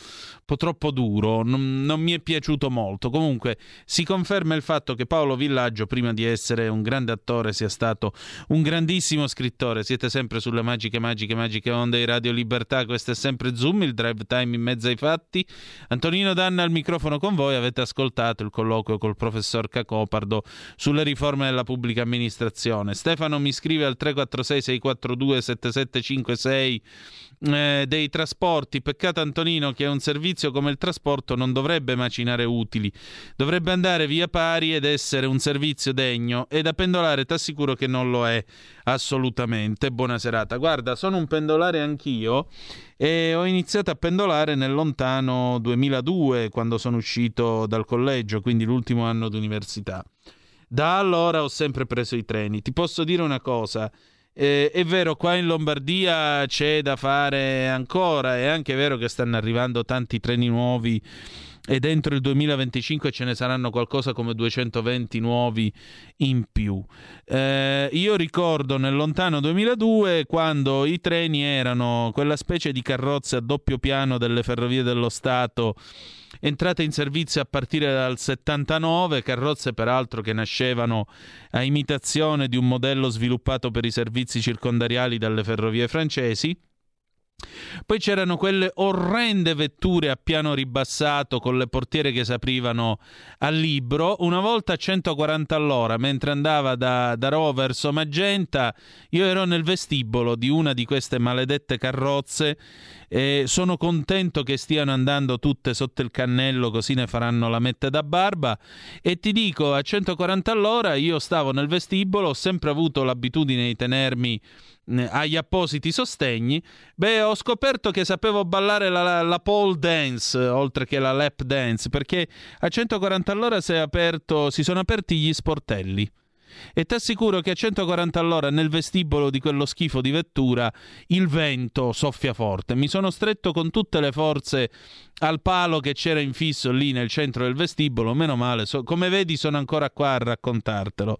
A: po troppo duro, non, non mi è piaciuto molto. Comunque si conferma il fatto che Paolo Villaggio, prima di essere un grande attore, sia stato un grandissimo scrittore. Siete sempre sulle magiche, magiche, magiche onde di Radio Libertà. Questo è sempre Zoom, il drive time in mezzo ai fatti. Antonino Danna al microfono con voi. Avete ascoltato il colloquio col professor Cacopardo sulle riforme della pubblica amministrazione. Stefano mi scrive al 346 642 7756 eh, dei trasporti. Peccato Antonino che un servizio come il trasporto non dovrebbe macinare utili, dovrebbe andare via pari ed essere un servizio degno e da pendolare ti assicuro che non lo è assolutamente. Buona serata. Guarda, sono un pendolare anch'io e ho iniziato a pendolare nel lontano 2002 quando sono uscito dal collegio, quindi l'ultimo anno d'università. Da allora ho sempre preso i treni. Ti posso dire una cosa, Eh, è vero, qua in Lombardia c'è da fare ancora, è anche vero che stanno arrivando tanti treni nuovi e dentro il 2025 ce ne saranno qualcosa come 220 nuovi in più. Eh, io ricordo nel lontano 2002 quando i treni erano quella specie di carrozze a doppio piano delle ferrovie dello Stato entrate in servizio a partire dal 79, carrozze peraltro che nascevano a imitazione di un modello sviluppato per i servizi circondariali dalle ferrovie francesi. Poi c'erano quelle orrende vetture a piano ribassato con le portiere che si aprivano al libro, una volta a 140 all'ora, mentre andava da, da Rho Magenta, io ero nel vestibolo di una di queste maledette carrozze e sono contento che stiano andando tutte sotto il cannello così ne faranno la mette da barba e ti dico a 140 all'ora io stavo nel vestibolo, ho sempre avuto l'abitudine di tenermi agli appositi sostegni, beh, ho scoperto che sapevo ballare la, la, la, pole dance oltre che la lap dance, perché a 140 all'ora si, aperto, si sono aperti gli sportelli. E ti assicuro che a 140 all'ora nel vestibolo di quello schifo di vettura il vento soffia forte. Mi sono stretto con tutte le forze al palo che c'era infisso lì nel centro del vestibolo, meno male, so, come vedi sono ancora qua a raccontartelo.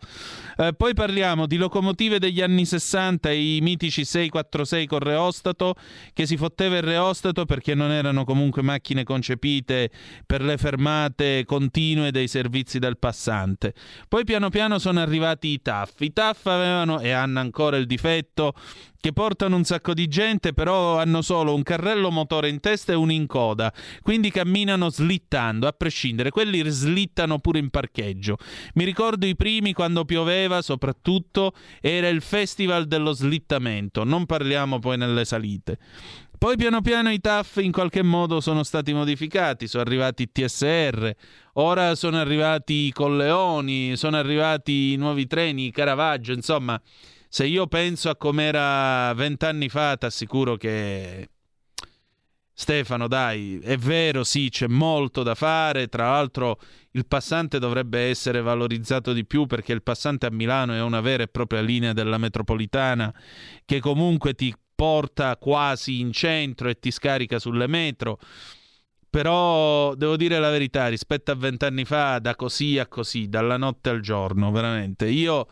A: Eh, poi parliamo di locomotive degli anni 60, i mitici 646 con reostato, che si fotteva il reostato perché non erano comunque macchine concepite per le fermate continue dei servizi del passante. Poi piano piano sono arrivati i TAF. I TAF avevano e hanno ancora il difetto che portano un sacco di gente, però hanno solo un carrello motore in testa e uno in coda, quindi camminano slittando, a prescindere. Quelli slittano pure in parcheggio. Mi ricordo i primi quando pioveva, soprattutto, era il festival dello slittamento, non parliamo poi nelle salite. Poi piano piano i TAF in qualche modo sono stati modificati, sono arrivati i TSR, ora sono arrivati i Colleoni, sono arrivati i nuovi treni, i Caravaggio, insomma se io penso a com'era vent'anni fa, ti assicuro che Stefano, dai, è vero, sì, c'è molto da fare. Tra l'altro, il passante dovrebbe essere valorizzato di più perché il passante a Milano è una vera e propria linea della metropolitana che comunque ti porta quasi in centro e ti scarica sulle metro. Però devo dire la verità, rispetto a vent'anni fa, da così a così, dalla notte al giorno, veramente. Io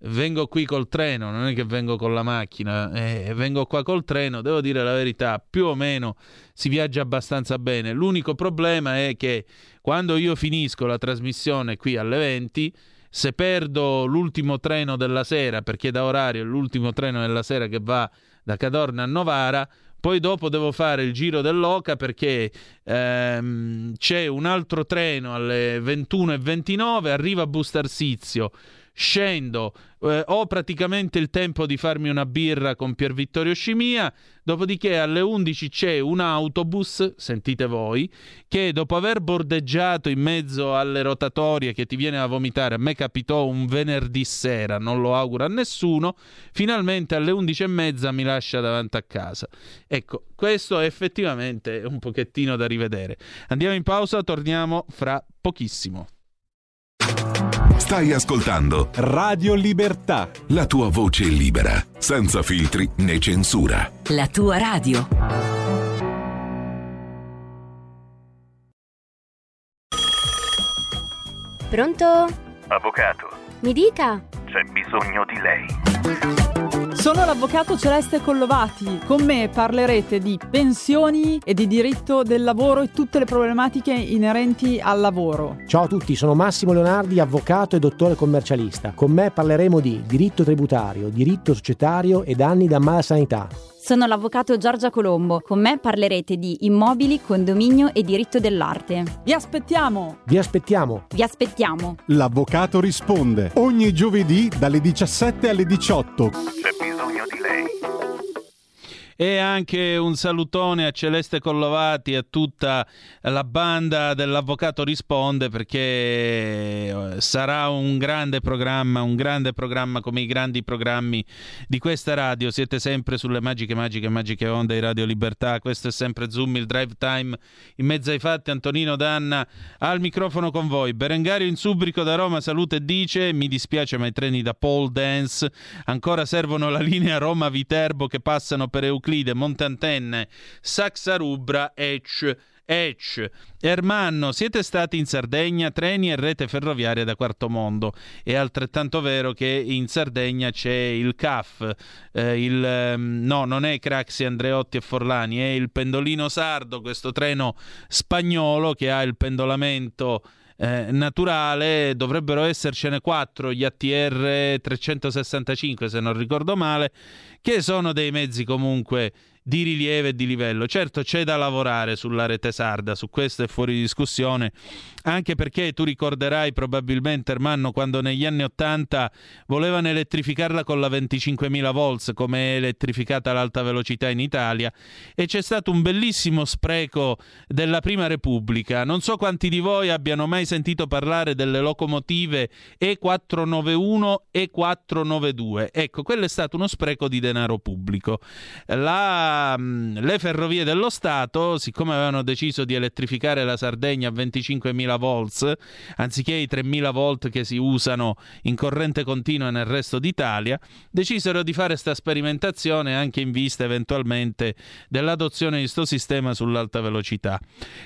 A: vengo qui col treno, non è che vengo con la macchina, eh, vengo qua col treno, devo dire la verità, più o meno si viaggia abbastanza bene. L'unico problema è che quando io finisco la trasmissione qui alle 20, se perdo l'ultimo treno della sera, perché da orario è l'ultimo treno della sera che va da Cadorna a Novara, poi dopo devo fare il giro dell'Oca perché ehm, c'è un altro treno alle 21.29, arriva a Bustarsizio scendo, eh, ho praticamente il tempo di farmi una birra con Pier Vittorio Scimia, dopodiché alle 11 c'è un autobus, sentite voi, che dopo aver bordeggiato in mezzo alle rotatorie che ti viene a vomitare, a me capitò un venerdì sera, non lo auguro a nessuno, finalmente alle 11 e mezza mi lascia davanti a casa. Ecco, questo è effettivamente un pochettino da rivedere. Andiamo in pausa, torniamo fra pochissimo.
D: Stai ascoltando
E: Radio Libertà.
D: La tua voce libera, senza filtri né censura.
J: La tua radio.
K: Pronto?
L: Avvocato.
K: Mi dica.
L: C'è bisogno di lei.
M: Sono l'avvocato Celeste Collovati. Con me parlerete di pensioni e di diritto del lavoro e tutte le problematiche inerenti al lavoro.
N: Ciao a tutti, sono Massimo Leonardi, avvocato e dottore commercialista. Con me parleremo di diritto tributario, diritto societario e danni da mala sanità.
O: Sono l'avvocato Giorgia Colombo. Con me parlerete di immobili, condominio e diritto dell'arte.
M: Vi aspettiamo!
N: Vi aspettiamo!
O: Vi aspettiamo!
E: L'avvocato risponde ogni giovedì dalle 17 alle 18.
A: E anche un salutone a Celeste Collovati e a tutta la banda dell'Avvocato Risponde perché eh, sarà un grande programma, un grande programma come i grandi programmi di questa radio. Siete sempre sulle magiche, magiche, magiche onde di Radio Libertà. Questo è sempre Zoom, il drive time in mezzo ai fatti. Antonino Danna al microfono con voi. Berengario in Subrico da Roma salute dice: Mi dispiace, ma i treni da pole dance ancora servono la linea Roma-Viterbo che passano per Euclide, Montantenne, Saxarubra, Ecce. Ecce. Ermanno, siete stati in Sardegna, treni e rete ferroviaria da quarto mondo. È altrettanto vero che in Sardegna c'è il CAF, eh, il, ehm, no, non è Craxi, Andreotti e Forlani, è il pendolino sardo, questo treno spagnolo che ha il pendolamento eh, naturale dovrebbero essercene quattro gli ATR 365 se non ricordo male che sono dei mezzi comunque di rilievo e di livello. Certo c'è da lavorare sulla rete sarda, su questo è fuori discussione, anche perché tu ricorderai probabilmente Ermanno quando negli anni 80 volevano elettrificarla con la 25.000 volts come è elettrificata l'alta velocità in Italia e c'è stato un bellissimo spreco della Prima Repubblica. Non so quanti di voi abbiano mai sentito parlare delle locomotive E491 e 492. Ecco, quello è stato uno spreco di denaro pubblico. La Mm, le ferrovie dello Stato, siccome avevano deciso di elettrificare la Sardegna a 25.000 volts, anziché i 3.000 volt che si usano in corrente continua nel resto d'Italia, decisero di fare questa sperimentazione anche in vista eventualmente dell'adozione di questo sistema sull'alta velocità.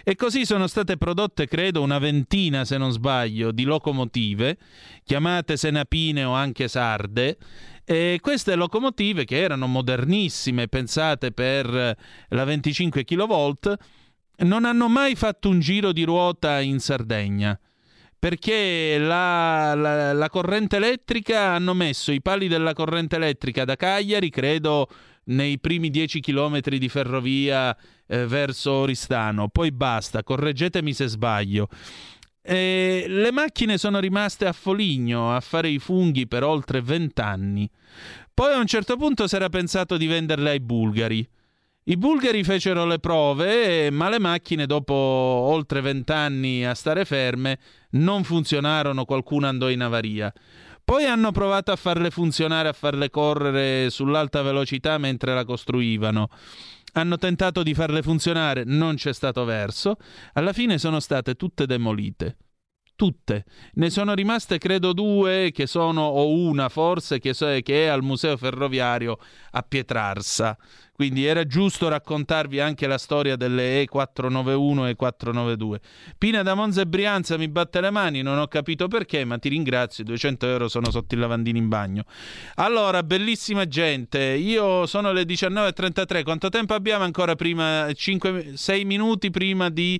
A: E così sono state prodotte, credo, una ventina, se non sbaglio, di locomotive, chiamate senapine o anche sarde, e queste locomotive, che erano modernissime, pensate per la 25 kV, non hanno mai fatto un giro di ruota in Sardegna perché la, la, la, corrente elettrica hanno messo i pali della corrente elettrica da Cagliari, credo nei primi 10 km di ferrovia eh, verso Oristano, poi basta, correggetemi se sbaglio. E le macchine sono rimaste a Foligno a fare i funghi per oltre vent'anni. Poi a un certo punto si era pensato di venderle ai bulgari. I bulgari fecero le prove, ma le macchine, dopo oltre vent'anni a stare ferme, non funzionarono, qualcuno andò in avaria. Poi hanno provato a farle funzionare, a farle correre sull'alta velocità mentre la costruivano hanno tentato di farle funzionare, non c'è stato verso, alla fine sono state tutte demolite. Tutte. Ne sono rimaste credo due che sono, o una forse, che, so, che è al Museo Ferroviario a Pietrarsa. Quindi era giusto raccontarvi anche la storia delle E491 e E492. Pina da Monza e Brianza mi batte le mani, non ho capito perché, ma ti ringrazio, i 200 euro sono sotto il lavandino in bagno. Allora, bellissima gente, io sono le 19.33, quanto tempo abbiamo ancora prima? 5, 6 minuti prima di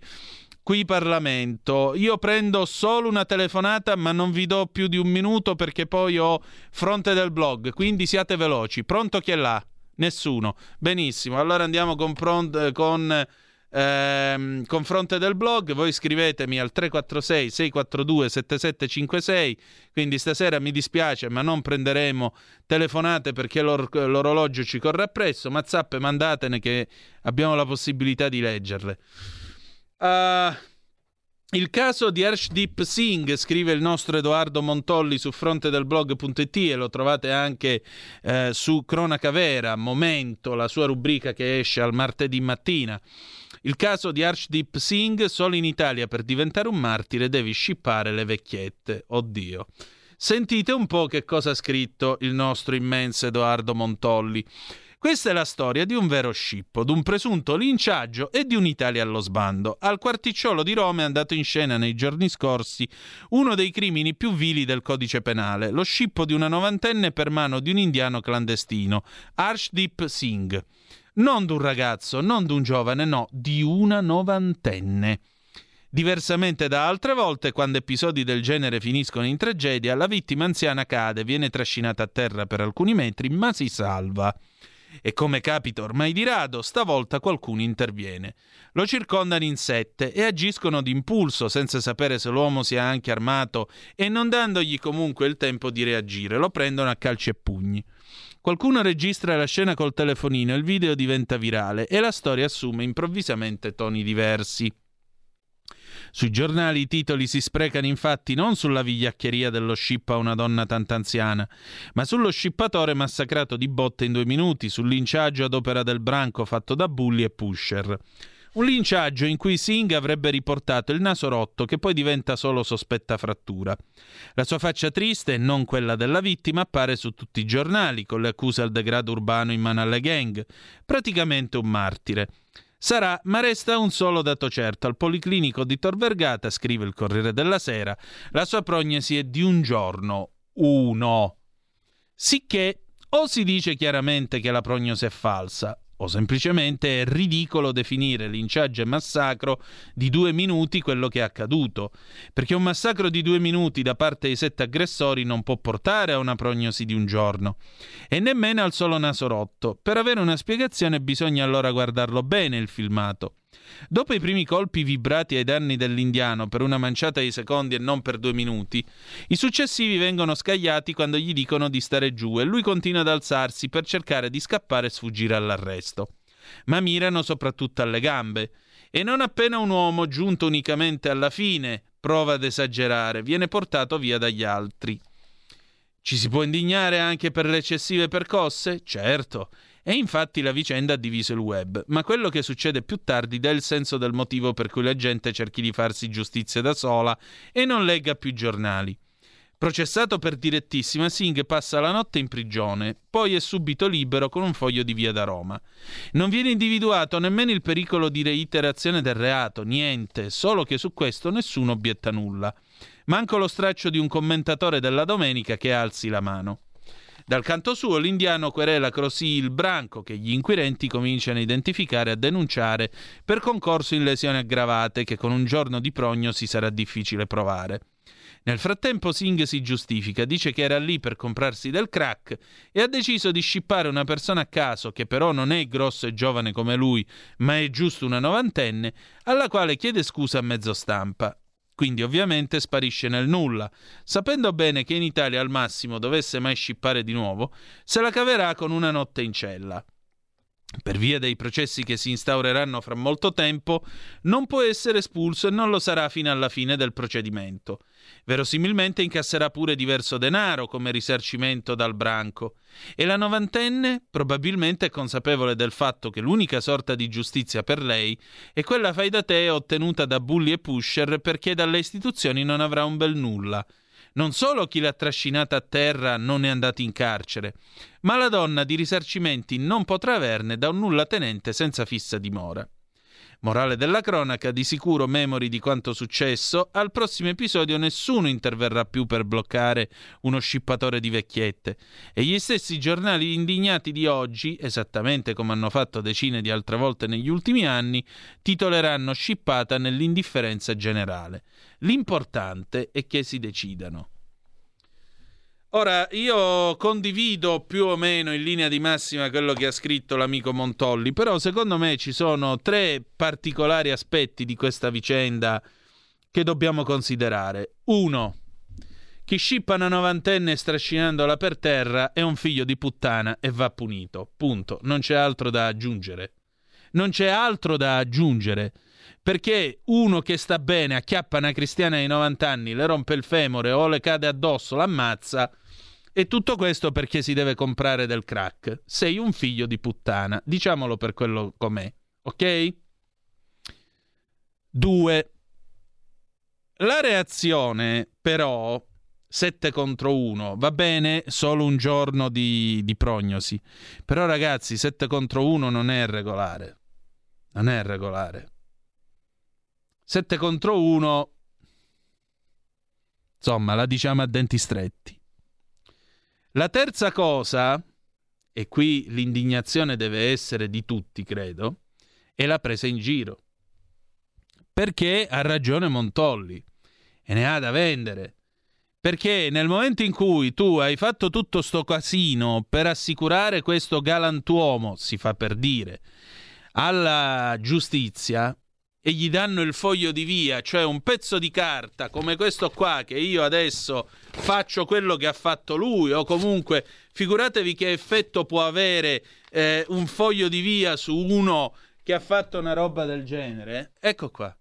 A: qui Parlamento. Io prendo solo una telefonata, ma non vi do più di un minuto perché poi ho fronte del blog, quindi siate veloci. Pronto chi è là? Nessuno. Benissimo, allora andiamo con, front, con ehm, confronte del blog. Voi scrivetemi al 346 642 7756. Quindi stasera mi dispiace, ma non prenderemo telefonate perché l'or- l'orologio ci corre appresso. Ma zappe, mandatene che abbiamo la possibilità di leggerle. Uh, il caso di Arshdeep Singh, scrive il nostro Edoardo Montolli su fronte del blog.it e lo trovate anche eh, su Cronaca Vera, Momento, la sua rubrica che esce al martedì mattina. Il caso di Arshdeep Singh, solo in Italia per diventare un martire devi scippare le vecchiette. Oddio. Sentite un po' che cosa ha scritto il nostro immenso Edoardo Montolli. Questa è la storia di un vero scippo, di un presunto linciaggio e di un'Italia allo sbando. Al quarticciolo di Roma è andato in scena nei giorni scorsi uno dei crimini più vili del codice penale, lo scippo di una novantenne per mano di un indiano clandestino, Arshdeep Singh. Non di un ragazzo, non di un giovane, no, di una novantenne. Diversamente da altre volte, quando episodi del genere finiscono in tragedia, la vittima anziana cade, viene trascinata a terra per alcuni metri, ma si salva. E come capita ormai di rado, stavolta qualcuno interviene. Lo circondano in sette e agiscono d'impulso, senza sapere se l'uomo sia anche armato e non dandogli comunque il tempo di reagire. Lo prendono a calci e pugni. Qualcuno registra la scena col telefonino, il video diventa virale e la storia assume improvvisamente toni diversi. Sui giornali i titoli si sprecano infatti non sulla vigliaccheria dello scip a una donna tanto anziana, ma sullo scippatore massacrato di botte in due minuti, sul linciaggio ad opera del branco fatto da bulli e pusher. Un linciaggio in cui Singh avrebbe riportato il naso rotto che poi diventa solo sospetta frattura. La sua faccia triste e non quella della vittima appare su tutti i giornali con le accuse al degrado urbano in mano alle gang, praticamente un martire. Sarà, ma resta un solo dato certo. Al Policlinico di Tor Vergata, scrive il Corriere della Sera, la sua prognosi è di un giorno. Uno. Sicché o si dice chiaramente che la prognosi è falsa, o semplicemente è ridicolo definire linciaggio e massacro di due minuti quello che è accaduto, perché un massacro di due minuti da parte dei sette aggressori non può portare a una prognosi di un giorno, e nemmeno al solo naso rotto. Per avere una spiegazione bisogna allora guardarlo bene il filmato. Dopo i primi colpi vibrati ai danni dell'indiano per una manciata di secondi e non per due minuti, i successivi vengono scagliati quando gli dicono di stare giù e lui continua ad alzarsi per cercare di scappare e sfuggire all'arresto. Ma mirano soprattutto alle gambe. E non appena un uomo, giunto unicamente alla fine, prova ad esagerare, viene portato via dagli altri. Ci si può indignare anche per le eccessive percosse? Certo, e infatti la vicenda ha diviso il web, ma quello che succede più tardi dà il senso del motivo per cui la gente cerchi di farsi giustizia da sola e non legga più giornali. Processato per direttissima, Singh passa la notte in prigione, poi è subito libero con un foglio di via da Roma. Non viene individuato nemmeno il pericolo di reiterazione del reato, niente, solo che su questo nessuno obietta nulla. Manco lo straccio di un commentatore della domenica che alzi la mano. Dal canto suo l'indiano querela così il branco che gli inquirenti cominciano a identificare e a denunciare per concorso in lesioni aggravate che con un giorno di prognosi sarà difficile provare. Nel frattempo Singh si giustifica, dice che era lì per comprarsi del crack e ha deciso di scippare una persona a caso che però non è grosso e giovane come lui, ma è giusto una novantenne, alla quale chiede scusa a mezzo stampa quindi ovviamente sparisce nel nulla. Sapendo bene che in Italia al massimo dovesse mai scippare di nuovo, se la caverà con una notte in cella. Per via dei processi che si instaureranno fra molto tempo, non può essere espulso e non lo sarà fino alla fine del procedimento. Verosimilmente incasserà pure diverso denaro come risarcimento dal branco. E la novantenne probabilmente è consapevole del fatto che l'unica sorta di giustizia per lei è quella fai da te ottenuta da bulli e pusher perché dalle istituzioni non avrà un bel nulla. Non solo chi l'ha trascinata a terra non è andato in carcere, ma la donna di risarcimenti non potrà averne da un nulla tenente senza fissa dimora. Morale della cronaca, di sicuro memori di quanto successo, al prossimo episodio nessuno interverrà più per bloccare uno scippatore di vecchiette e gli stessi giornali indignati di oggi, esattamente come hanno fatto decine di altre volte negli ultimi anni, titoleranno scippata nell'indifferenza generale. L'importante è che si decidano. Ora, io condivido più o meno in linea di massima quello che ha scritto l'amico Montolli, però secondo me ci sono tre particolari aspetti di questa vicenda che dobbiamo considerare. Uno, chi scippa una novantenne strascinandola per terra è un figlio di puttana e va punito. Punto. Non c'è altro da aggiungere. Non c'è altro da aggiungere. Perché uno che sta bene acchiappa una cristiana di 90 anni, le rompe il femore o le cade addosso, l'ammazza e tutto questo perché si deve comprare del crack. Sei un figlio di puttana, diciamolo per quello com'è, ok? 2. La reazione, però, 7 contro 1, va bene, solo un giorno di, di prognosi. Però ragazzi, 7 contro 1 non è regolare. Non è regolare. 7 contro 1, insomma, la diciamo a denti stretti. La terza cosa, e qui l'indignazione deve essere di tutti, credo, è la presa in giro. Perché ha ragione Montolli e ne ha da vendere. Perché nel momento in cui tu hai fatto tutto sto casino per assicurare questo galantuomo, si fa per dire, alla giustizia, e gli danno il foglio di via, cioè un pezzo di carta come questo qua che io adesso faccio quello che ha fatto lui o comunque figuratevi che effetto può avere eh, un foglio di via su uno che ha fatto una roba del genere. Ecco qua.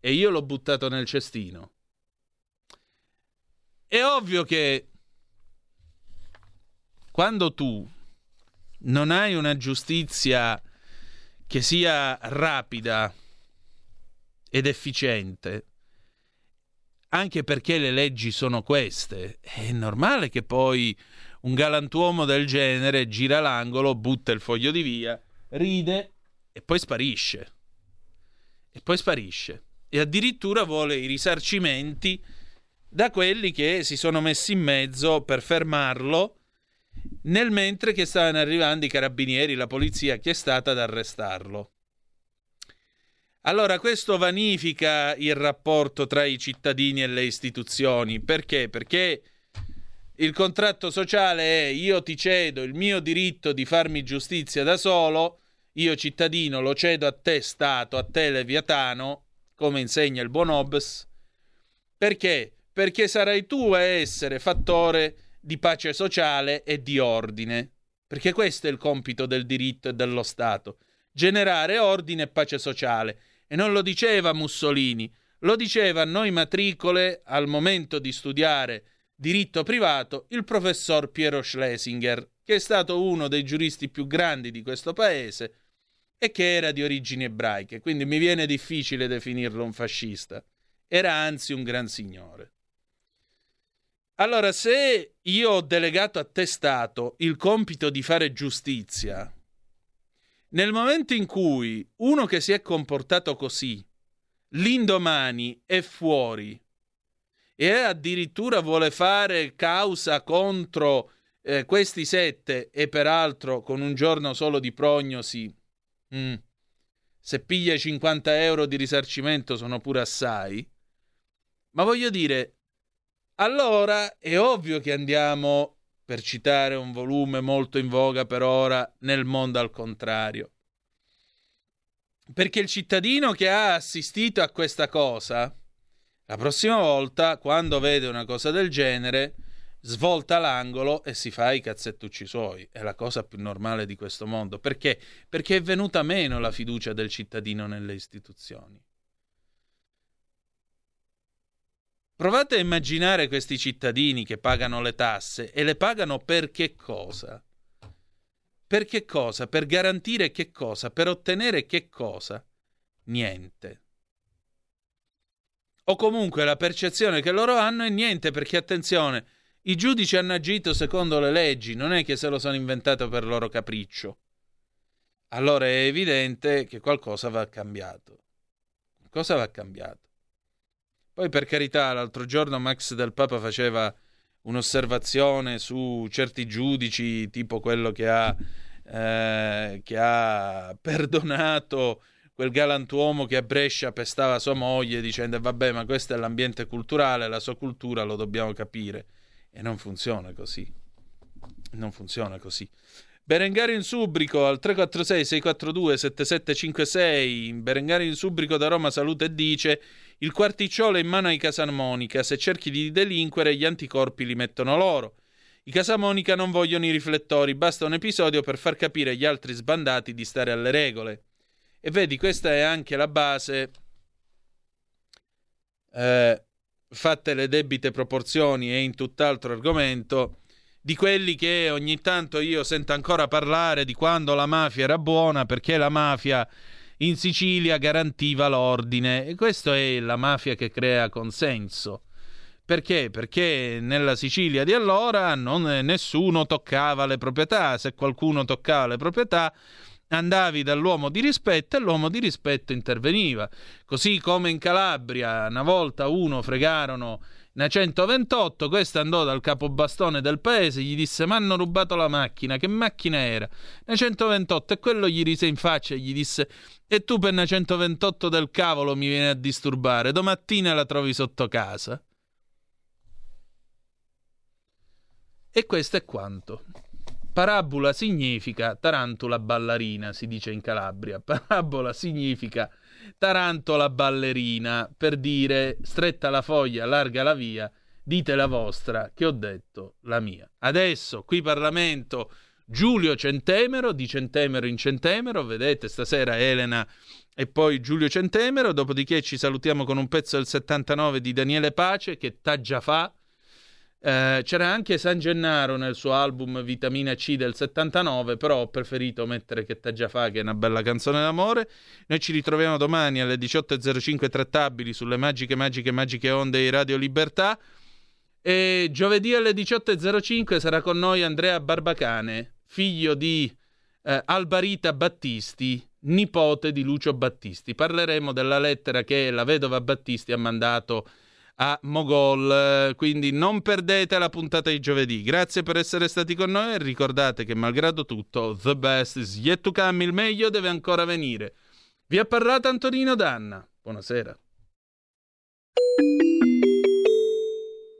A: E io l'ho buttato nel cestino. È ovvio che quando tu non hai una giustizia che sia rapida, ed efficiente, anche perché le leggi sono queste, è normale che poi un galantuomo del genere gira l'angolo, butta il foglio di via, ride e poi sparisce. E poi sparisce. E addirittura vuole i risarcimenti da quelli che si sono messi in mezzo per fermarlo nel mentre che stavano arrivando i carabinieri, la polizia che è stata ad arrestarlo. Allora, questo vanifica il rapporto tra i cittadini e le istituzioni. Perché? Perché il contratto sociale è io ti cedo il mio diritto di farmi giustizia da solo, io cittadino lo cedo a te Stato, a te Leviatano, come insegna il buon Hobbes. Perché? Perché sarai tu a essere fattore di pace sociale e di ordine. Perché questo è il compito del diritto e dello Stato, generare ordine e pace sociale. E non lo diceva Mussolini, lo diceva a noi matricole al momento di studiare diritto privato il professor Piero Schlesinger, che è stato uno dei giuristi più grandi di questo paese e che era di origini ebraiche, quindi mi viene difficile definirlo un fascista. Era anzi un gran signore. Allora, se io ho delegato a te Stato il compito di fare giustizia, nel momento in cui uno che si è comportato così, l'indomani è fuori e addirittura vuole fare causa contro eh, questi sette e peraltro con un giorno solo di prognosi, mm, se piglia 50 euro di risarcimento sono pure assai, ma voglio dire, allora è ovvio che andiamo per citare un volume molto in voga per ora nel mondo al contrario. Perché il cittadino che ha assistito a questa cosa, la prossima volta, quando vede una cosa del genere, svolta l'angolo e si fa i cazzettucci suoi. È la cosa più normale di questo mondo. Perché? Perché è venuta meno la fiducia del cittadino nelle istituzioni. Provate a immaginare questi cittadini che pagano le tasse e le pagano per che cosa? Per che cosa? Per garantire che cosa? Per ottenere che cosa? Niente. O comunque la percezione che loro hanno è niente perché attenzione, i giudici hanno agito secondo le leggi, non è che se lo sono inventato per loro capriccio. Allora è evidente che qualcosa va cambiato. Cosa va cambiato? Poi per carità, l'altro giorno Max del Papa faceva un'osservazione su certi giudici, tipo quello che ha, eh, che ha perdonato quel galantuomo che a Brescia pestava sua moglie dicendo vabbè ma questo è l'ambiente culturale, la sua cultura lo dobbiamo capire. E non funziona così. Non funziona così. Berengario in Subrico al 346 642 7756. Berengario in Subrico da Roma saluta e dice il quarticciolo è in mano ai Casamonica, se cerchi di delinquere gli anticorpi li mettono loro. I Casamonica non vogliono i riflettori, basta un episodio per far capire agli altri sbandati di stare alle regole. E vedi, questa è anche la base, eh, fatte le debite proporzioni e in tutt'altro argomento, di quelli che ogni tanto io sento ancora parlare di quando la mafia era buona, perché la mafia in Sicilia garantiva l'ordine e questa è la mafia che crea consenso. Perché? Perché nella Sicilia di allora non, nessuno toccava le proprietà, se qualcuno toccava le proprietà andavi dall'uomo di rispetto e l'uomo di rispetto interveniva. Così come in Calabria una volta uno fregarono una 128, questo andò dal capobastone del paese, gli disse ma hanno rubato la macchina, che macchina era? Una 128 e quello gli rise in faccia e gli disse e tu per una 128 del cavolo mi vieni a disturbare, domattina la trovi sotto casa. E questo è quanto. Parabola significa tarantula ballarina, si dice in Calabria. Parabola significa Tarantola ballerina per dire stretta la foglia, larga la via, dite la vostra che ho detto la mia. Adesso qui Parlamento Giulio Centemero di Centemero in Centemero, vedete stasera Elena e poi Giulio Centemero, dopodiché ci salutiamo con un pezzo del 79 di Daniele Pace che taggia fa. Eh, c'era anche San Gennaro nel suo album Vitamina C del 79, però ho preferito mettere che taggia fa, che è una bella canzone d'amore. Noi ci ritroviamo domani alle 18.05 trattabili sulle magiche, magiche, magiche onde di Radio Libertà. E giovedì alle 18.05 sarà con noi Andrea Barbacane, figlio di eh, Albarita Battisti, nipote di Lucio Battisti. Parleremo della lettera che la vedova Battisti ha mandato a Mogol, quindi non perdete la puntata di giovedì. Grazie per essere stati con noi e ricordate che malgrado tutto, the best is yet to come, il meglio deve ancora venire. Vi ha parlato Antonino Danna. Buonasera.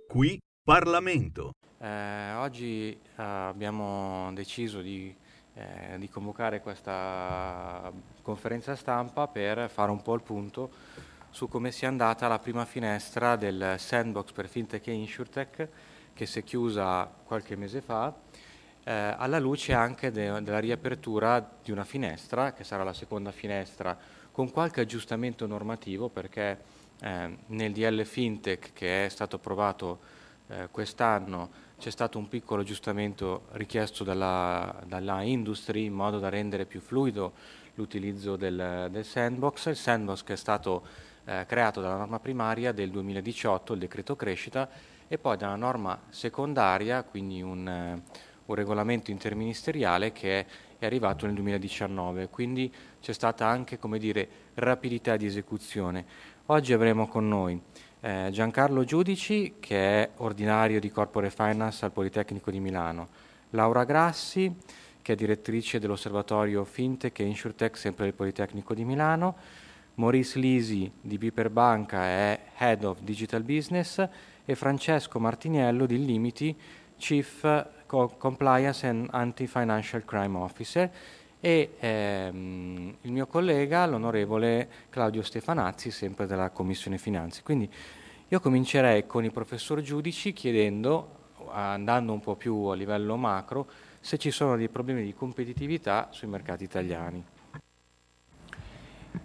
J: Qui Parlamento.
K: Eh, oggi eh, abbiamo deciso di, eh, di, convocare questa conferenza stampa per fare un po' il punto su come sia andata la prima finestra del sandbox per fintech e insurtech che si è chiusa qualche mese fa eh, alla luce anche de- della riapertura di una finestra che sarà la seconda finestra con qualche aggiustamento normativo perché eh, nel DL Fintech che è stato approvato eh, quest'anno c'è stato un piccolo aggiustamento richiesto dalla, dalla, industry in modo da rendere più fluido l'utilizzo del, del sandbox. Il sandbox che è stato eh, creato dalla norma primaria del 2018, il decreto crescita, e poi dalla norma secondaria, quindi un, eh, un regolamento interministeriale che è arrivato nel 2019. Quindi c'è stata anche, dire, rapidità di esecuzione. Oggi avremo con noi eh, Giancarlo Giudici, che è ordinario di Corporate Finance al Politecnico di Milano, Laura Grassi, che è direttrice dell'osservatorio FinTech e InsurTech sempre del Politecnico di Milano, Maurice Lisi di Biper Banca è Head of Digital Business e Francesco Martiniello di Limiti, Chief Compliance and Anti-Financial Crime Officer e ehm, il mio collega, l'onorevole Claudio Stefanazzi, sempre della Commissione Finanze. Quindi io comincerei con il professor Giudici chiedendo, andando un po' più a livello macro, se ci sono dei problemi di competitività sui mercati italiani.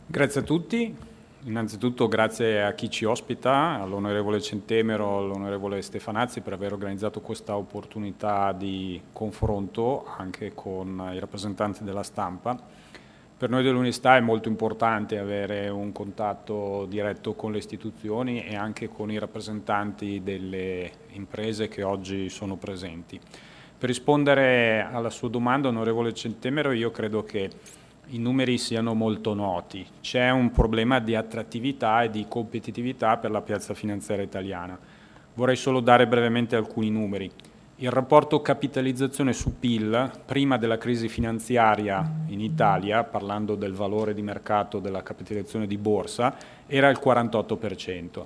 P: Grazie a tutti, Innanzitutto grazie a chi ci ospita, all'onorevole Centemero, all'onorevole Stefanazzi per aver organizzato questa opportunità di confronto anche con i rappresentanti della stampa. Per noi dell'Unità è molto importante avere un contatto diretto con le istituzioni e anche con i rappresentanti delle imprese che oggi sono presenti. Per rispondere alla sua domanda, onorevole Centemero, io credo che i numeri siano molto noti. C'è un problema di attrattività e di competitività per la piazza finanziaria italiana. Vorrei solo dare brevemente alcuni numeri. Il rapporto capitalizzazione su PIL prima della crisi finanziaria in Italia, parlando del valore di mercato della capitalizzazione di borsa, era il 48%.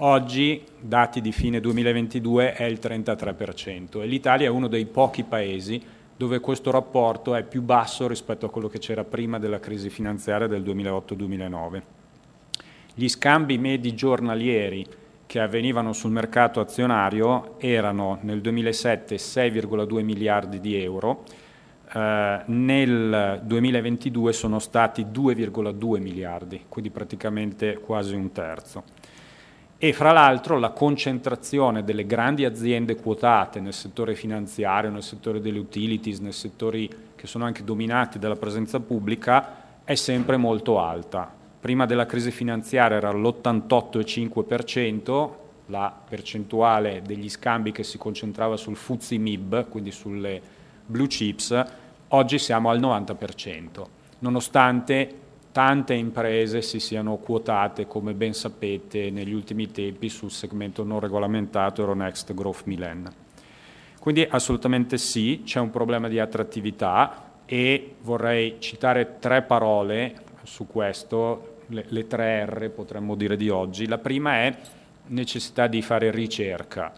P: Oggi, dati di fine 2022, è il 33% e l'Italia è uno dei pochi paesi dove questo rapporto è più basso rispetto a quello che c'era prima della crisi finanziaria del 2008-2009. Gli scambi medi giornalieri che avvenivano sul mercato azionario erano nel 2007 6,2 miliardi di euro, eh, nel 2022 sono stati 2,2 miliardi, quindi praticamente quasi un terzo e fra l'altro la concentrazione delle grandi aziende quotate nel settore finanziario, nel settore delle utilities, nei settori che sono anche dominati dalla presenza pubblica è sempre molto alta. Prima della crisi finanziaria era l'88,5%, la percentuale degli scambi che si concentrava sul FTSE MIB, quindi sulle blue chips, oggi siamo al 90%, nonostante tante imprese si siano quotate, come ben sapete, negli ultimi tempi sul segmento non regolamentato Euronext Growth Milan. Quindi assolutamente sì, c'è un problema di attrattività e vorrei citare tre parole su questo, le, le tre R potremmo dire di oggi. La prima è necessità di fare ricerca.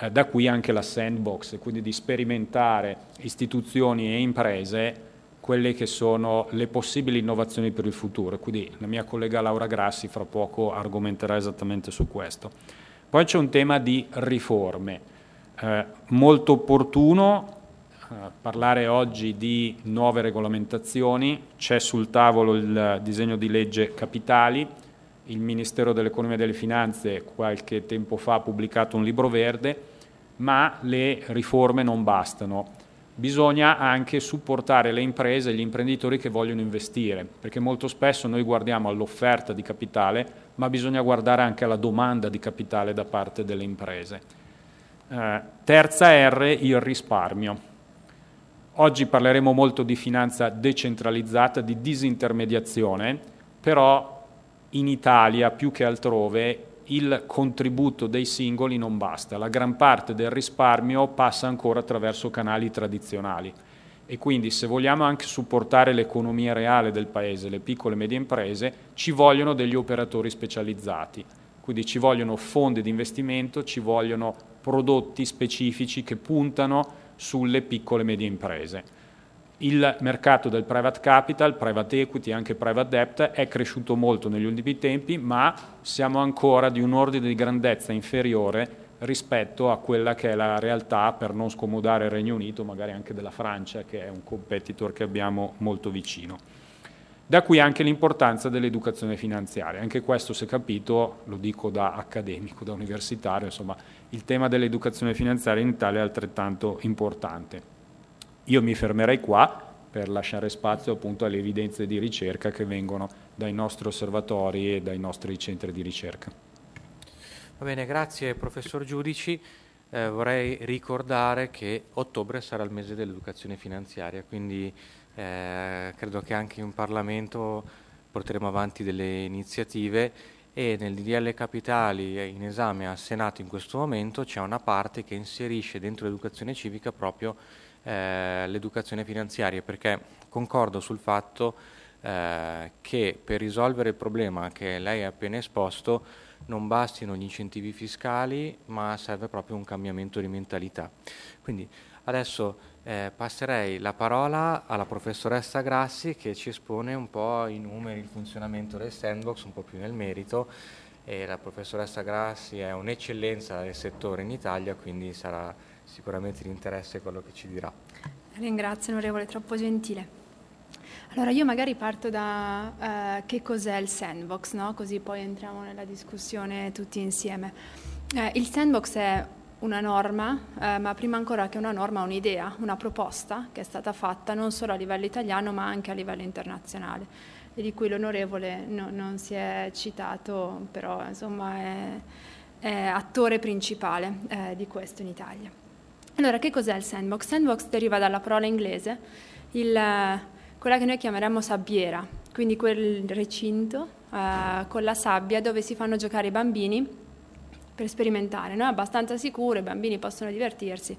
P: Eh, da qui anche la sandbox, quindi di sperimentare istituzioni e imprese quelle che sono le possibili innovazioni per il futuro. Quindi la mia collega Laura Grassi fra poco argomenterà esattamente su questo. Poi c'è un tema di riforme. Eh, molto opportuno eh, parlare oggi di nuove regolamentazioni, c'è sul tavolo il disegno di legge capitali, il Ministero dell'Economia e delle Finanze qualche tempo fa ha pubblicato un libro verde, ma le riforme non bastano bisogna anche supportare le imprese e gli imprenditori che vogliono investire, perché molto spesso noi guardiamo all'offerta di capitale, ma bisogna guardare anche alla domanda di capitale da parte delle imprese. Eh, terza R, il risparmio. Oggi parleremo molto di finanza decentralizzata, di disintermediazione, però in Italia più che altrove il contributo dei singoli non basta, la gran parte del risparmio passa ancora attraverso canali tradizionali. E quindi se vogliamo anche supportare l'economia reale del paese, le piccole e medie imprese, ci vogliono degli operatori specializzati, quindi ci vogliono fondi di investimento, ci vogliono prodotti specifici che puntano sulle piccole e medie imprese il mercato del private capital, private equity e anche private debt è cresciuto molto negli ultimi tempi, ma siamo ancora di un ordine di grandezza inferiore rispetto a quella che è la realtà, per non scomodare il Regno Unito, magari anche della Francia, che è un competitor che abbiamo molto vicino. Da qui anche l'importanza dell'educazione finanziaria. Anche questo, se capito, lo dico da accademico, da universitario, insomma, il tema dell'educazione finanziaria in Italia è altrettanto importante. Io mi fermerei qua per lasciare spazio appunto alle evidenze di ricerca che vengono dai nostri osservatori e dai nostri centri di ricerca.
K: Va bene, grazie professor Giudici. Eh, vorrei ricordare che ottobre sarà il mese dell'educazione finanziaria, quindi eh, credo che anche in Parlamento porteremo avanti delle iniziative e nel DDL Capitali in esame al Senato in questo momento c'è una parte che inserisce dentro l'educazione civica proprio eh, l'educazione finanziaria perché concordo sul fatto eh, che per risolvere il problema che lei ha appena esposto non bastino gli incentivi fiscali ma serve proprio un cambiamento di mentalità. Quindi adesso eh, passerei la parola alla professoressa Grassi che ci espone un po' i numeri, il funzionamento del sandbox, un po' più nel merito e la professoressa Grassi è un'eccellenza del settore in Italia quindi sarà sicuramente di interesse quello che ci dirà.
Q: Ringrazio onorevole, troppo gentile. Allora io magari parto da uh, che cos'è il sandbox, no? così poi entriamo nella discussione tutti insieme. Eh, il sandbox è una norma, eh, ma prima ancora che una norma un'idea, una proposta che è stata fatta non solo a livello italiano ma anche a livello internazionale e di cui l'onorevole no, non si è citato, però insomma è, è attore principale eh, di questo in Italia. Allora, che cos'è il sandbox? Sandbox deriva dalla parola inglese, il, quella che noi chiameremmo sabbiera, quindi quel recinto eh, con la sabbia dove si fanno giocare i bambini per sperimentare, no? è abbastanza sicuro, i bambini possono divertirsi.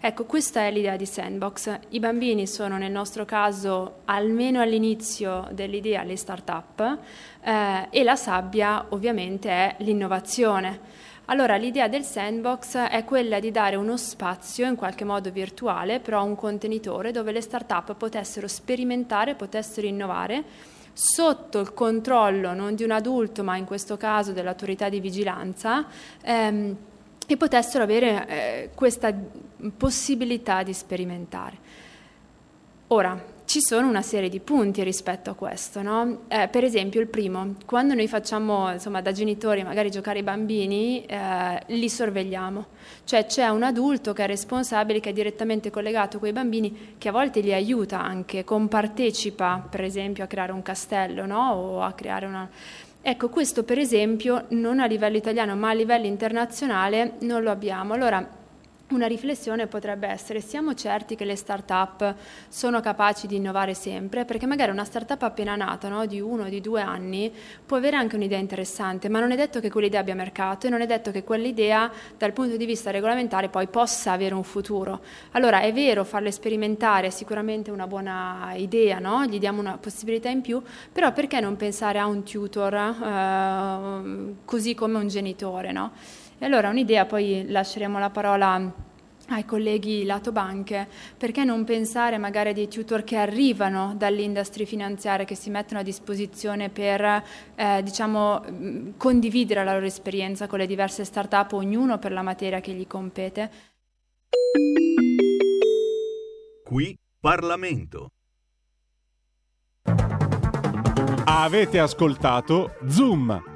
Q: Ecco, questa è l'idea di sandbox. I bambini sono nel nostro caso almeno all'inizio dell'idea le start-up eh, e la sabbia ovviamente è l'innovazione. Allora l'idea del sandbox è quella di dare uno spazio in qualche modo virtuale, però un contenitore dove le start-up potessero sperimentare, potessero innovare sotto il controllo non di un adulto, ma in questo caso dell'autorità di vigilanza, ehm, e potessero avere eh, questa possibilità di sperimentare. Ora, ci sono una serie di punti rispetto a questo. No? Eh, per esempio, il primo, quando noi facciamo insomma, da genitori magari giocare i bambini, eh, li sorvegliamo. Cioè c'è un adulto che è responsabile, che è direttamente collegato con i bambini, che a volte li aiuta anche, compartecipa per esempio a creare un castello no? o a creare una... Ecco, questo per esempio non a livello italiano ma a livello internazionale non lo abbiamo. Allora, una riflessione potrebbe essere, siamo certi che le start-up sono capaci di innovare sempre? Perché magari una start-up appena nata, no, di uno o di due anni, può avere anche un'idea interessante, ma non è detto che quell'idea abbia mercato e non è detto che quell'idea dal punto di vista regolamentare poi possa avere un futuro. Allora è vero, farle sperimentare è sicuramente una buona idea, no? gli diamo una possibilità in più, però perché non pensare a un tutor eh, così come un genitore? No? E allora un'idea, poi lasceremo la parola ai colleghi lato banche, perché non pensare magari a dei tutor che arrivano dall'industria finanziaria, che si mettono a disposizione per eh, diciamo, condividere la loro esperienza con le diverse start-up, ognuno per la materia che gli compete.
J: Qui Parlamento.
E: Avete ascoltato Zoom,